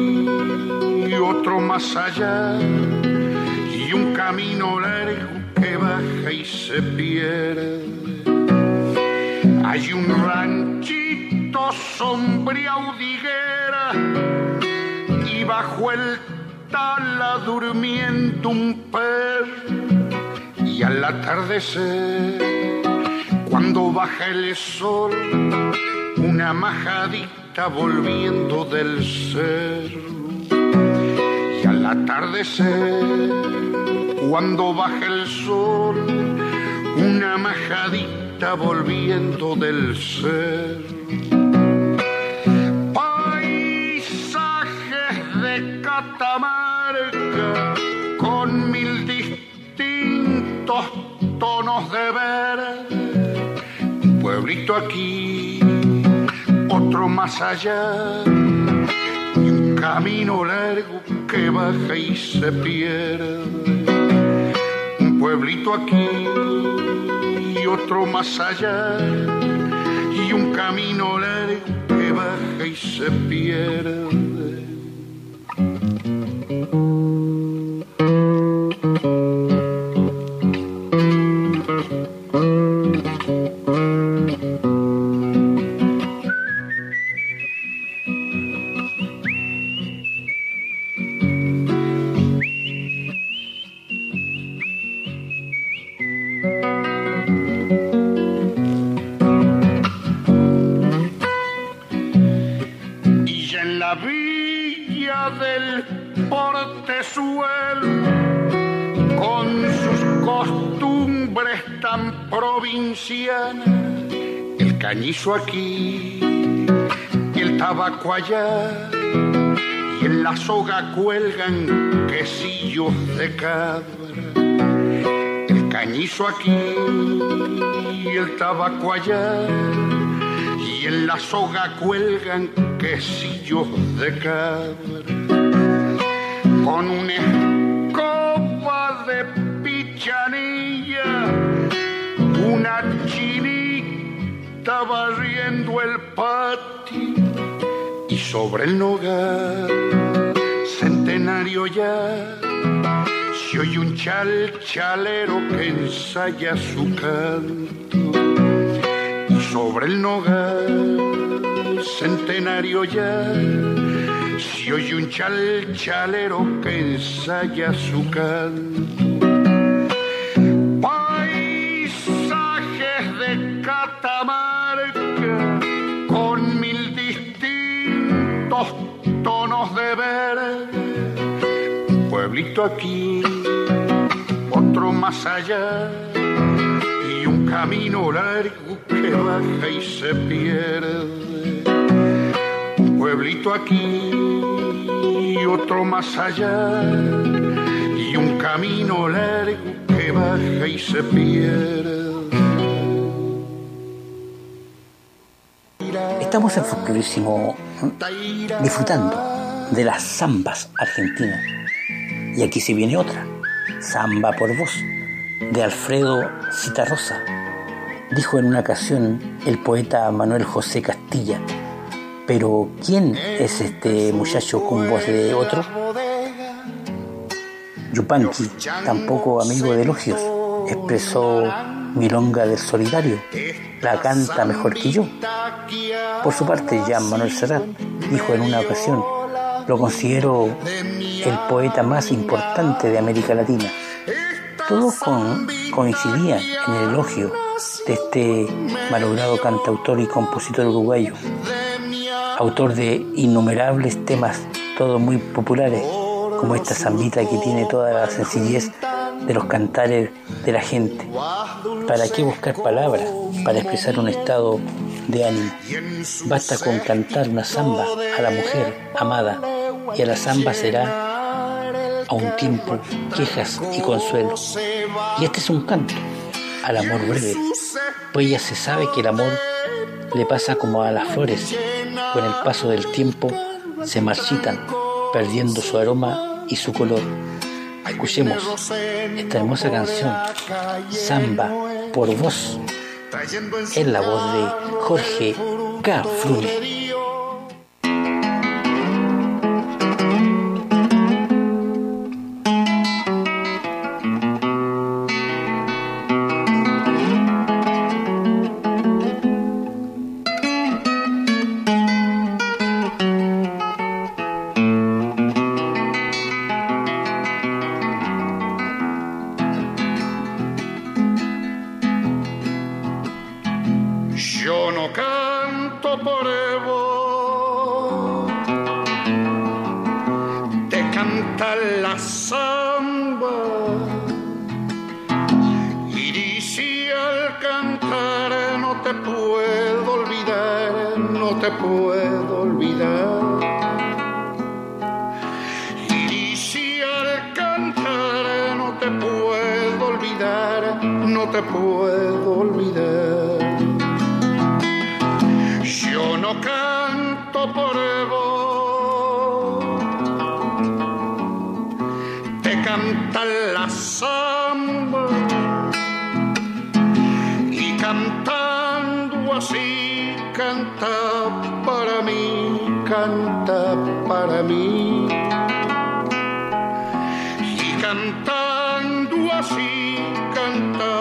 y otro más allá, y un camino largo que baja y se pierde. Hay un ranchito sombría diguera y bajo el tala durmiendo un perro y al atardecer cuando baja el sol una majadita volviendo del cerro y al atardecer cuando baja el sol, una majadita volviendo del ser. Paisajes de Catamarca con mil distintos tonos de verde. Pueblito aquí, otro más allá, y un camino largo que baja y se pierde un pueblito aquí y otro más allá y un camino largo que baja y se pierde. Soga cuelgan quesillos de cabra. El cañizo aquí y el tabaco allá, y en la soga cuelgan quesillos de cabra. Con una escoba de pichanilla, una chinita barriendo el patio y sobre el nogal centenario ya. Se oye un chal chalero que ensaya su canto. Y sobre el nogal centenario ya. Se oye un chal chalero que ensaya su canto aquí otro más allá y un camino largo que baja y se pierde. Un pueblito aquí y otro más allá y un camino largo que baja y se pierde. Estamos en Folclorísimo disfrutando de las zambas argentinas. Y aquí se viene otra, Zamba por voz, de Alfredo Citarrosa. Dijo en una ocasión el poeta Manuel José Castilla, pero ¿quién es este muchacho con voz de otro? Yupanqui, tampoco amigo de elogios, expresó Milonga del Solidario, la canta mejor que yo. Por su parte, Jean Manuel Serrat dijo en una ocasión, lo considero el poeta más importante de América Latina. Todos con- coincidían en el elogio de este malogrado cantautor y compositor uruguayo, autor de innumerables temas, todos muy populares, como esta zambita que tiene toda la sencillez de los cantares de la gente. ¿Para qué buscar palabras para expresar un estado de ánimo? Basta con cantar una zamba a la mujer amada y a la zamba será a un tiempo quejas y consuelo. Y este es un canto al amor breve, pues ya se sabe que el amor le pasa como a las flores, con el paso del tiempo se marchitan, perdiendo su aroma y su color. Escuchemos esta hermosa canción, Samba por voz, en la voz de Jorge K. canta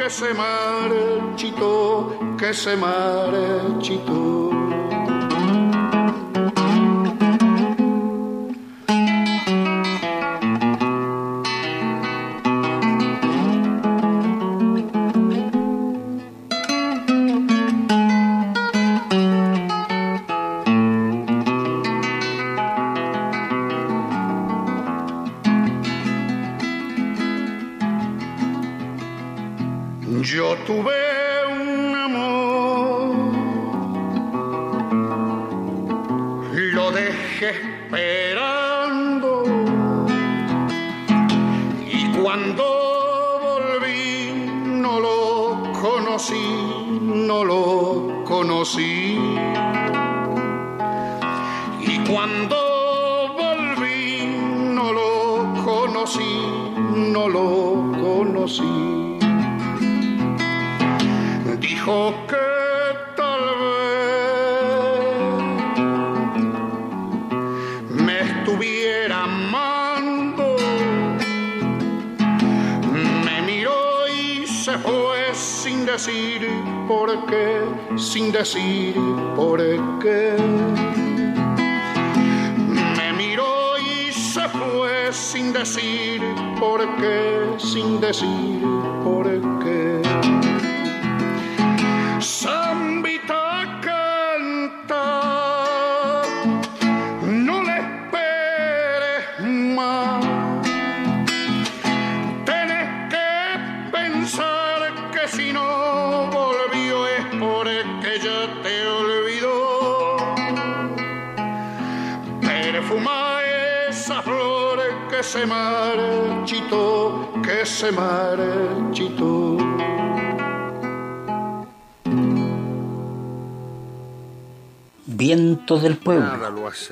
que se marchitó, que se marchitó.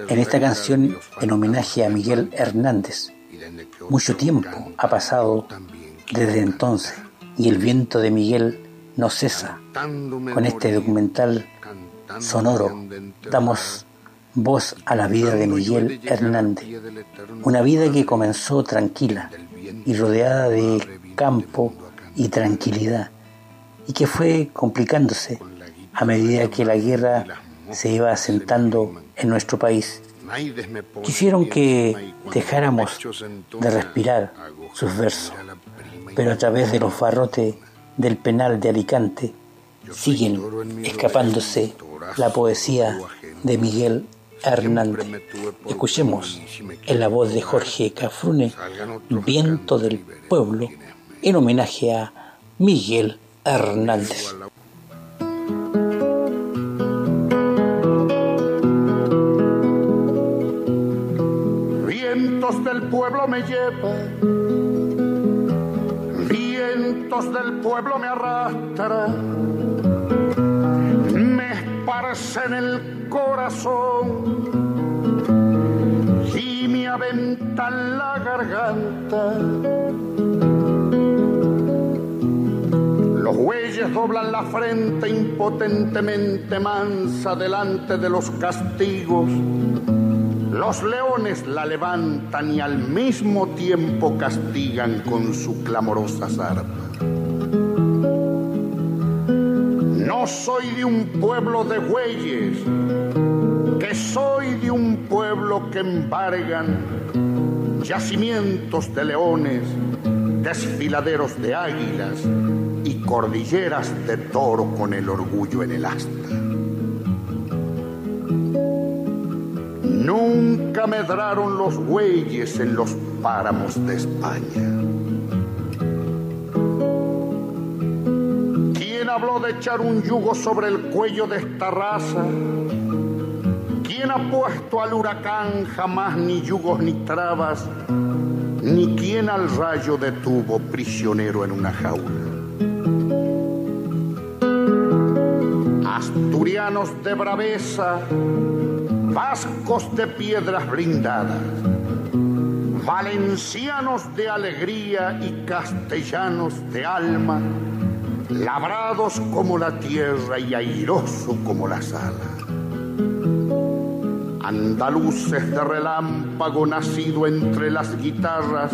En esta canción en homenaje a Miguel Hernández. Mucho tiempo ha pasado desde entonces y el viento de Miguel no cesa. Con este documental sonoro damos voz a la vida de Miguel Hernández, una vida que comenzó tranquila y rodeada de campo y tranquilidad y que fue complicándose a medida que la guerra se iba asentando en nuestro país. Quisieron que dejáramos de respirar sus versos, pero a través de los barrotes del penal de Alicante siguen escapándose la poesía de Miguel Hernández. Escuchemos en la voz de Jorge Cafrune, Viento del Pueblo, en homenaje a Miguel Hernández. Pueblo me llevan, vientos del pueblo me arrastran, me esparcen el corazón y me aventan la garganta. Los bueyes doblan la frente impotentemente mansa delante de los castigos. Los leones la levantan y al mismo tiempo castigan con su clamorosa zarpa. No soy de un pueblo de bueyes, que soy de un pueblo que embargan yacimientos de leones, desfiladeros de águilas y cordilleras de toro con el orgullo en el asta. Nunca medraron los bueyes en los páramos de España. Quien habló de echar un yugo sobre el cuello de esta raza? ¿Quién ha puesto al huracán jamás ni yugos ni trabas? Ni quién al rayo detuvo prisionero en una jaula. Asturianos de braveza, vascos de piedras blindadas, valencianos de alegría y castellanos de alma, labrados como la tierra y airoso como las alas andaluces de relámpago nacido entre las guitarras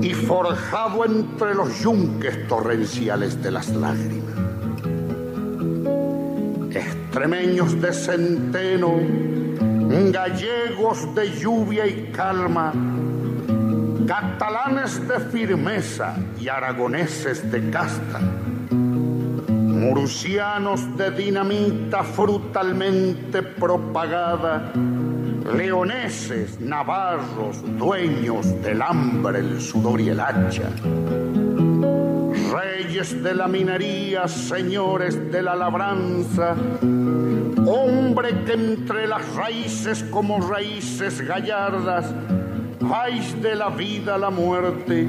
y forjado entre los yunques torrenciales de las lágrimas. Extremeños de centeno, gallegos de lluvia y calma, catalanes de firmeza y aragoneses de casta murcianos de dinamita frutalmente propagada, leoneses, navarros, dueños del hambre, el sudor y el hacha, reyes de la minería, señores de la labranza, hombre que entre las raíces como raíces gallardas, vais de la vida a la muerte,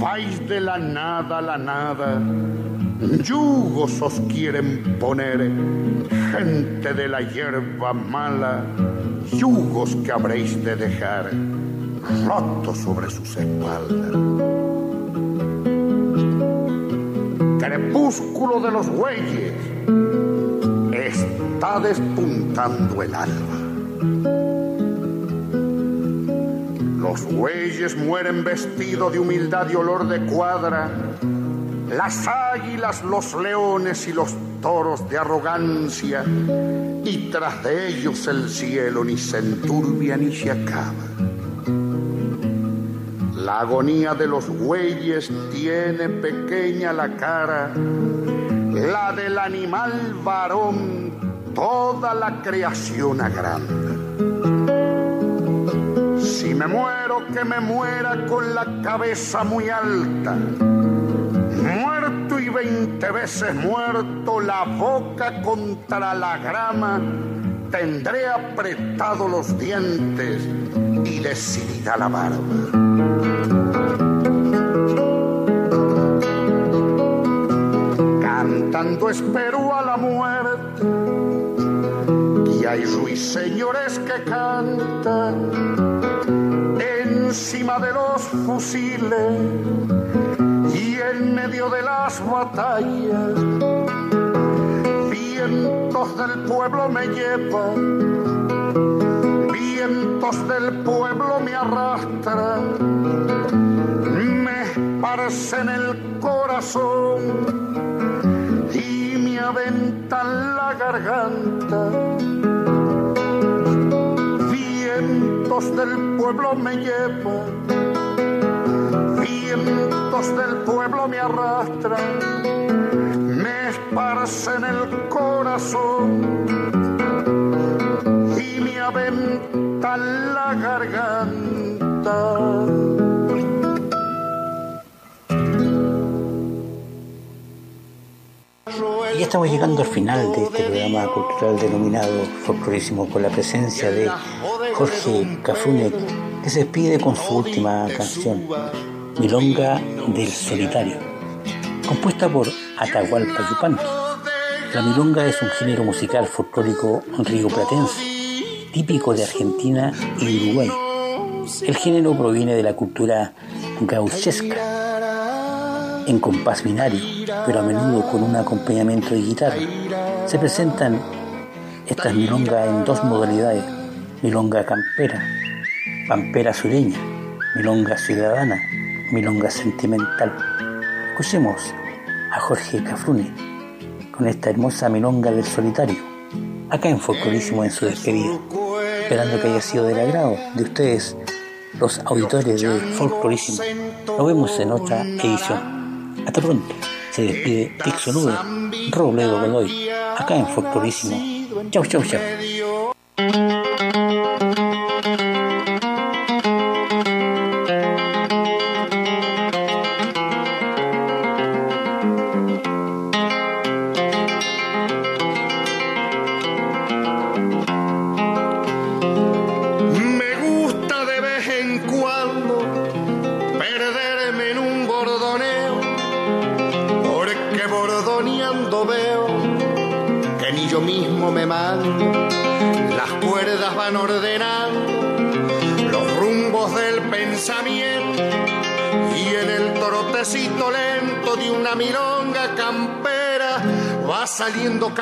vais de la nada a la nada Yugos os quieren poner, gente de la hierba mala, yugos que habréis de dejar rotos sobre sus espaldas. Crepúsculo de los bueyes, está despuntando el alba. Los bueyes mueren vestidos de humildad y olor de cuadra las águilas, los leones y los toros de arrogancia, y tras de ellos el cielo ni se enturbia ni se acaba. La agonía de los bueyes tiene pequeña la cara, la del animal varón toda la creación agranda. Si me muero, que me muera con la cabeza muy alta muerto y veinte veces muerto, la boca contra la grama, tendré apretado los dientes y decidirá la barba. Cantando espero a la muerte, y hay ruiseñores que cantan encima de los fusiles y en medio de las batallas, vientos del pueblo me llevan, vientos del pueblo me arrastran, me esparcen el corazón y me aventan la garganta. Vientos del pueblo me llevan vientos del pueblo me arrastran, me esparcen el corazón y me aventan la garganta. Y ya estamos llegando al final de este programa cultural denominado Folclorísimo con la presencia de Jorge Cafune que se despide con su última canción, Milonga del Solitario, compuesta por Atahualpa Yupanqui. La milonga es un género musical folclórico rioplatense, típico de Argentina y Uruguay. El género proviene de la cultura gauchesca, en compás binario, pero a menudo con un acompañamiento de guitarra. Se presentan estas milongas en dos modalidades, milonga campera, pampera sureña, milonga ciudadana milonga sentimental. Escuchemos a Jorge Cafrune con esta hermosa milonga del solitario, acá en Folclorísimo en su despedida, esperando que haya sido del agrado de ustedes, los auditores de Folclorísimo. Nos vemos en otra edición. Hasta pronto. Se despide Pixo Nube, Robledo Godoy, acá en Folclorísimo. Chau, chau, chau.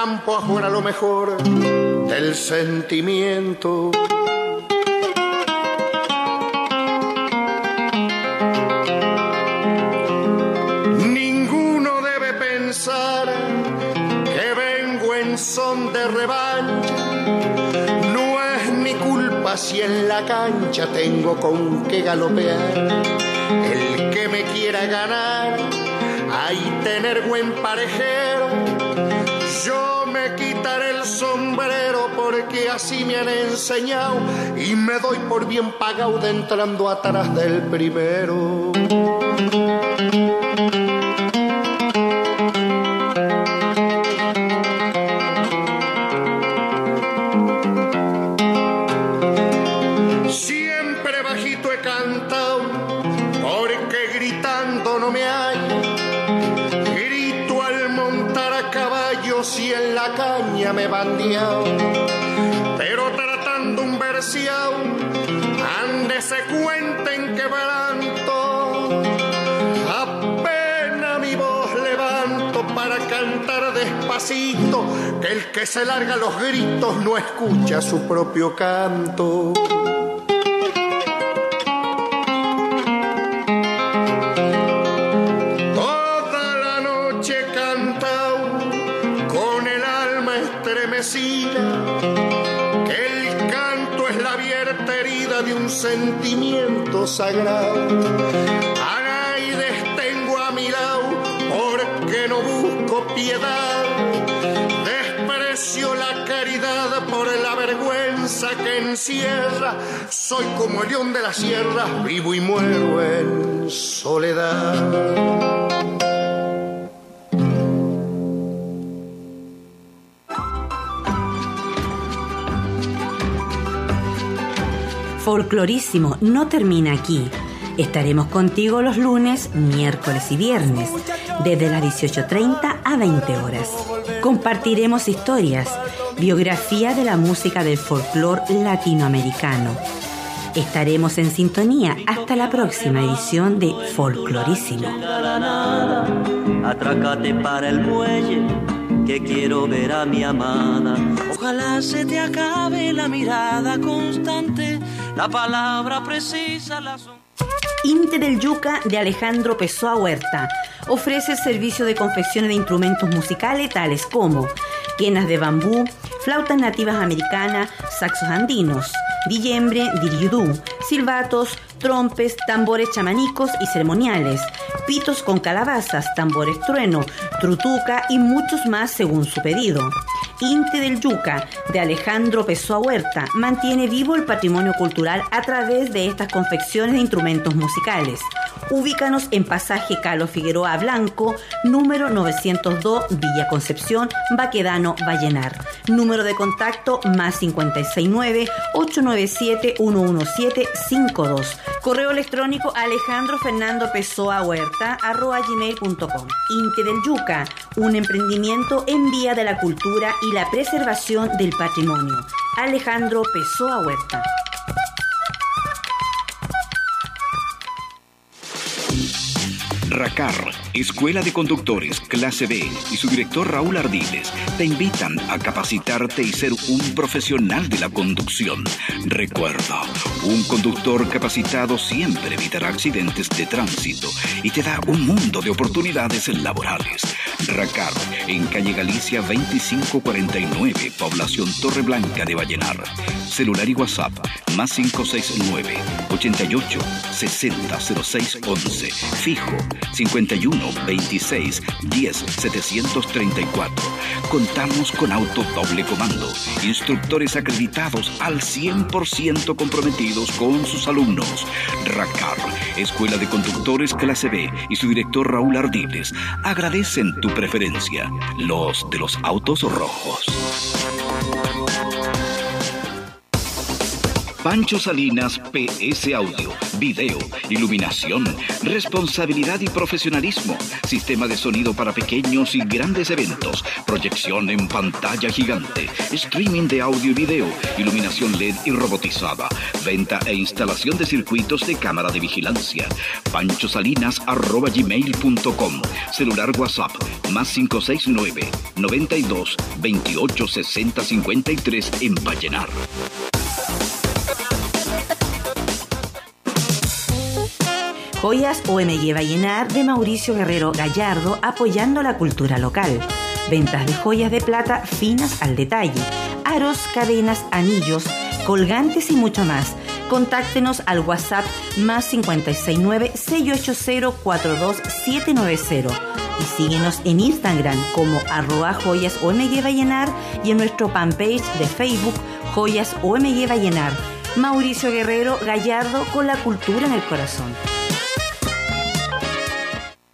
Campo afuera lo mejor del sentimiento. Ninguno debe pensar que vengo en son de revancha. No es mi culpa si en la cancha tengo con qué galopear. El que me quiera ganar, hay tener buen parejero. Porque así me han enseñado y me doy por bien pagado de entrando atrás del primero. Que el que se larga los gritos no escucha su propio canto. Toda la noche he cantado con el alma estremecida, que el canto es la abierta herida de un sentimiento sagrado. Por la vergüenza que encierra. Soy como el león de la sierra, vivo y muero en soledad. Folclorísimo no termina aquí. Estaremos contigo los lunes, miércoles y viernes, desde las 18.30 a 20 horas. Compartiremos historias, biografía de la música del folclor latinoamericano. Estaremos en sintonía hasta la próxima edición de Folclorísimo. Atrácate para el muelle, que quiero ver a mi amada. Ojalá se te acabe la mirada constante, la palabra precisa, la. Inte del Yuca de Alejandro Pessoa Huerta ofrece el servicio de confección de instrumentos musicales tales como quenas de bambú, flautas nativas americanas, saxos andinos, dillembre, diriudú, silbatos, trompes, tambores chamanicos y ceremoniales, pitos con calabazas, tambores trueno, trutuca y muchos más según su pedido. Inte del Yuca, de Alejandro Pessoa Huerta, mantiene vivo el patrimonio cultural a través de estas confecciones de instrumentos musicales. Ubícanos en pasaje Calo Figueroa Blanco, número 902, Villa Concepción, Baquedano, Vallenar. Número de contacto más 569-897-11752. Correo electrónico Alejandro Fernando Pessoa Huerta, arroba gmail.com. Inte del Yuca, un emprendimiento en vía de la cultura y la preservación del patrimonio. Alejandro Pessoa Huerta. RACAR, Escuela de Conductores Clase B y su director Raúl Ardiles te invitan a capacitarte y ser un profesional de la conducción. Recuerda, un conductor capacitado siempre evitará accidentes de tránsito y te da un mundo de oportunidades laborales. RACAR, en calle Galicia 2549, población Torre Blanca de Vallenar. Celular y WhatsApp más 569 88 60 06 11. Fijo 51 26 10 734. Contamos con auto doble comando, instructores acreditados al 100% comprometidos con sus alumnos. RACAR, Escuela de Conductores Clase B y su director Raúl Ardiles agradecen tu preferencia, los de los autos rojos. Pancho Salinas PS Audio, video, iluminación, responsabilidad y profesionalismo, sistema de sonido para pequeños y grandes eventos, proyección en pantalla gigante, streaming de audio y video, iluminación LED y robotizada, venta e instalación de circuitos de cámara de vigilancia. panchosalinas.gmail.com Celular WhatsApp más 569 92 28 60 53 en Vallenar. Joyas OMG Vallenar de Mauricio Guerrero Gallardo apoyando la cultura local. Ventas de joyas de plata finas al detalle, aros, cadenas, anillos, colgantes y mucho más. Contáctenos al WhatsApp más 569-680-42790 y síguenos en Instagram como arroba joyas OMG Vallenar y en nuestro fanpage de Facebook Joyas OMG Vallenar. Mauricio Guerrero Gallardo con la cultura en el corazón.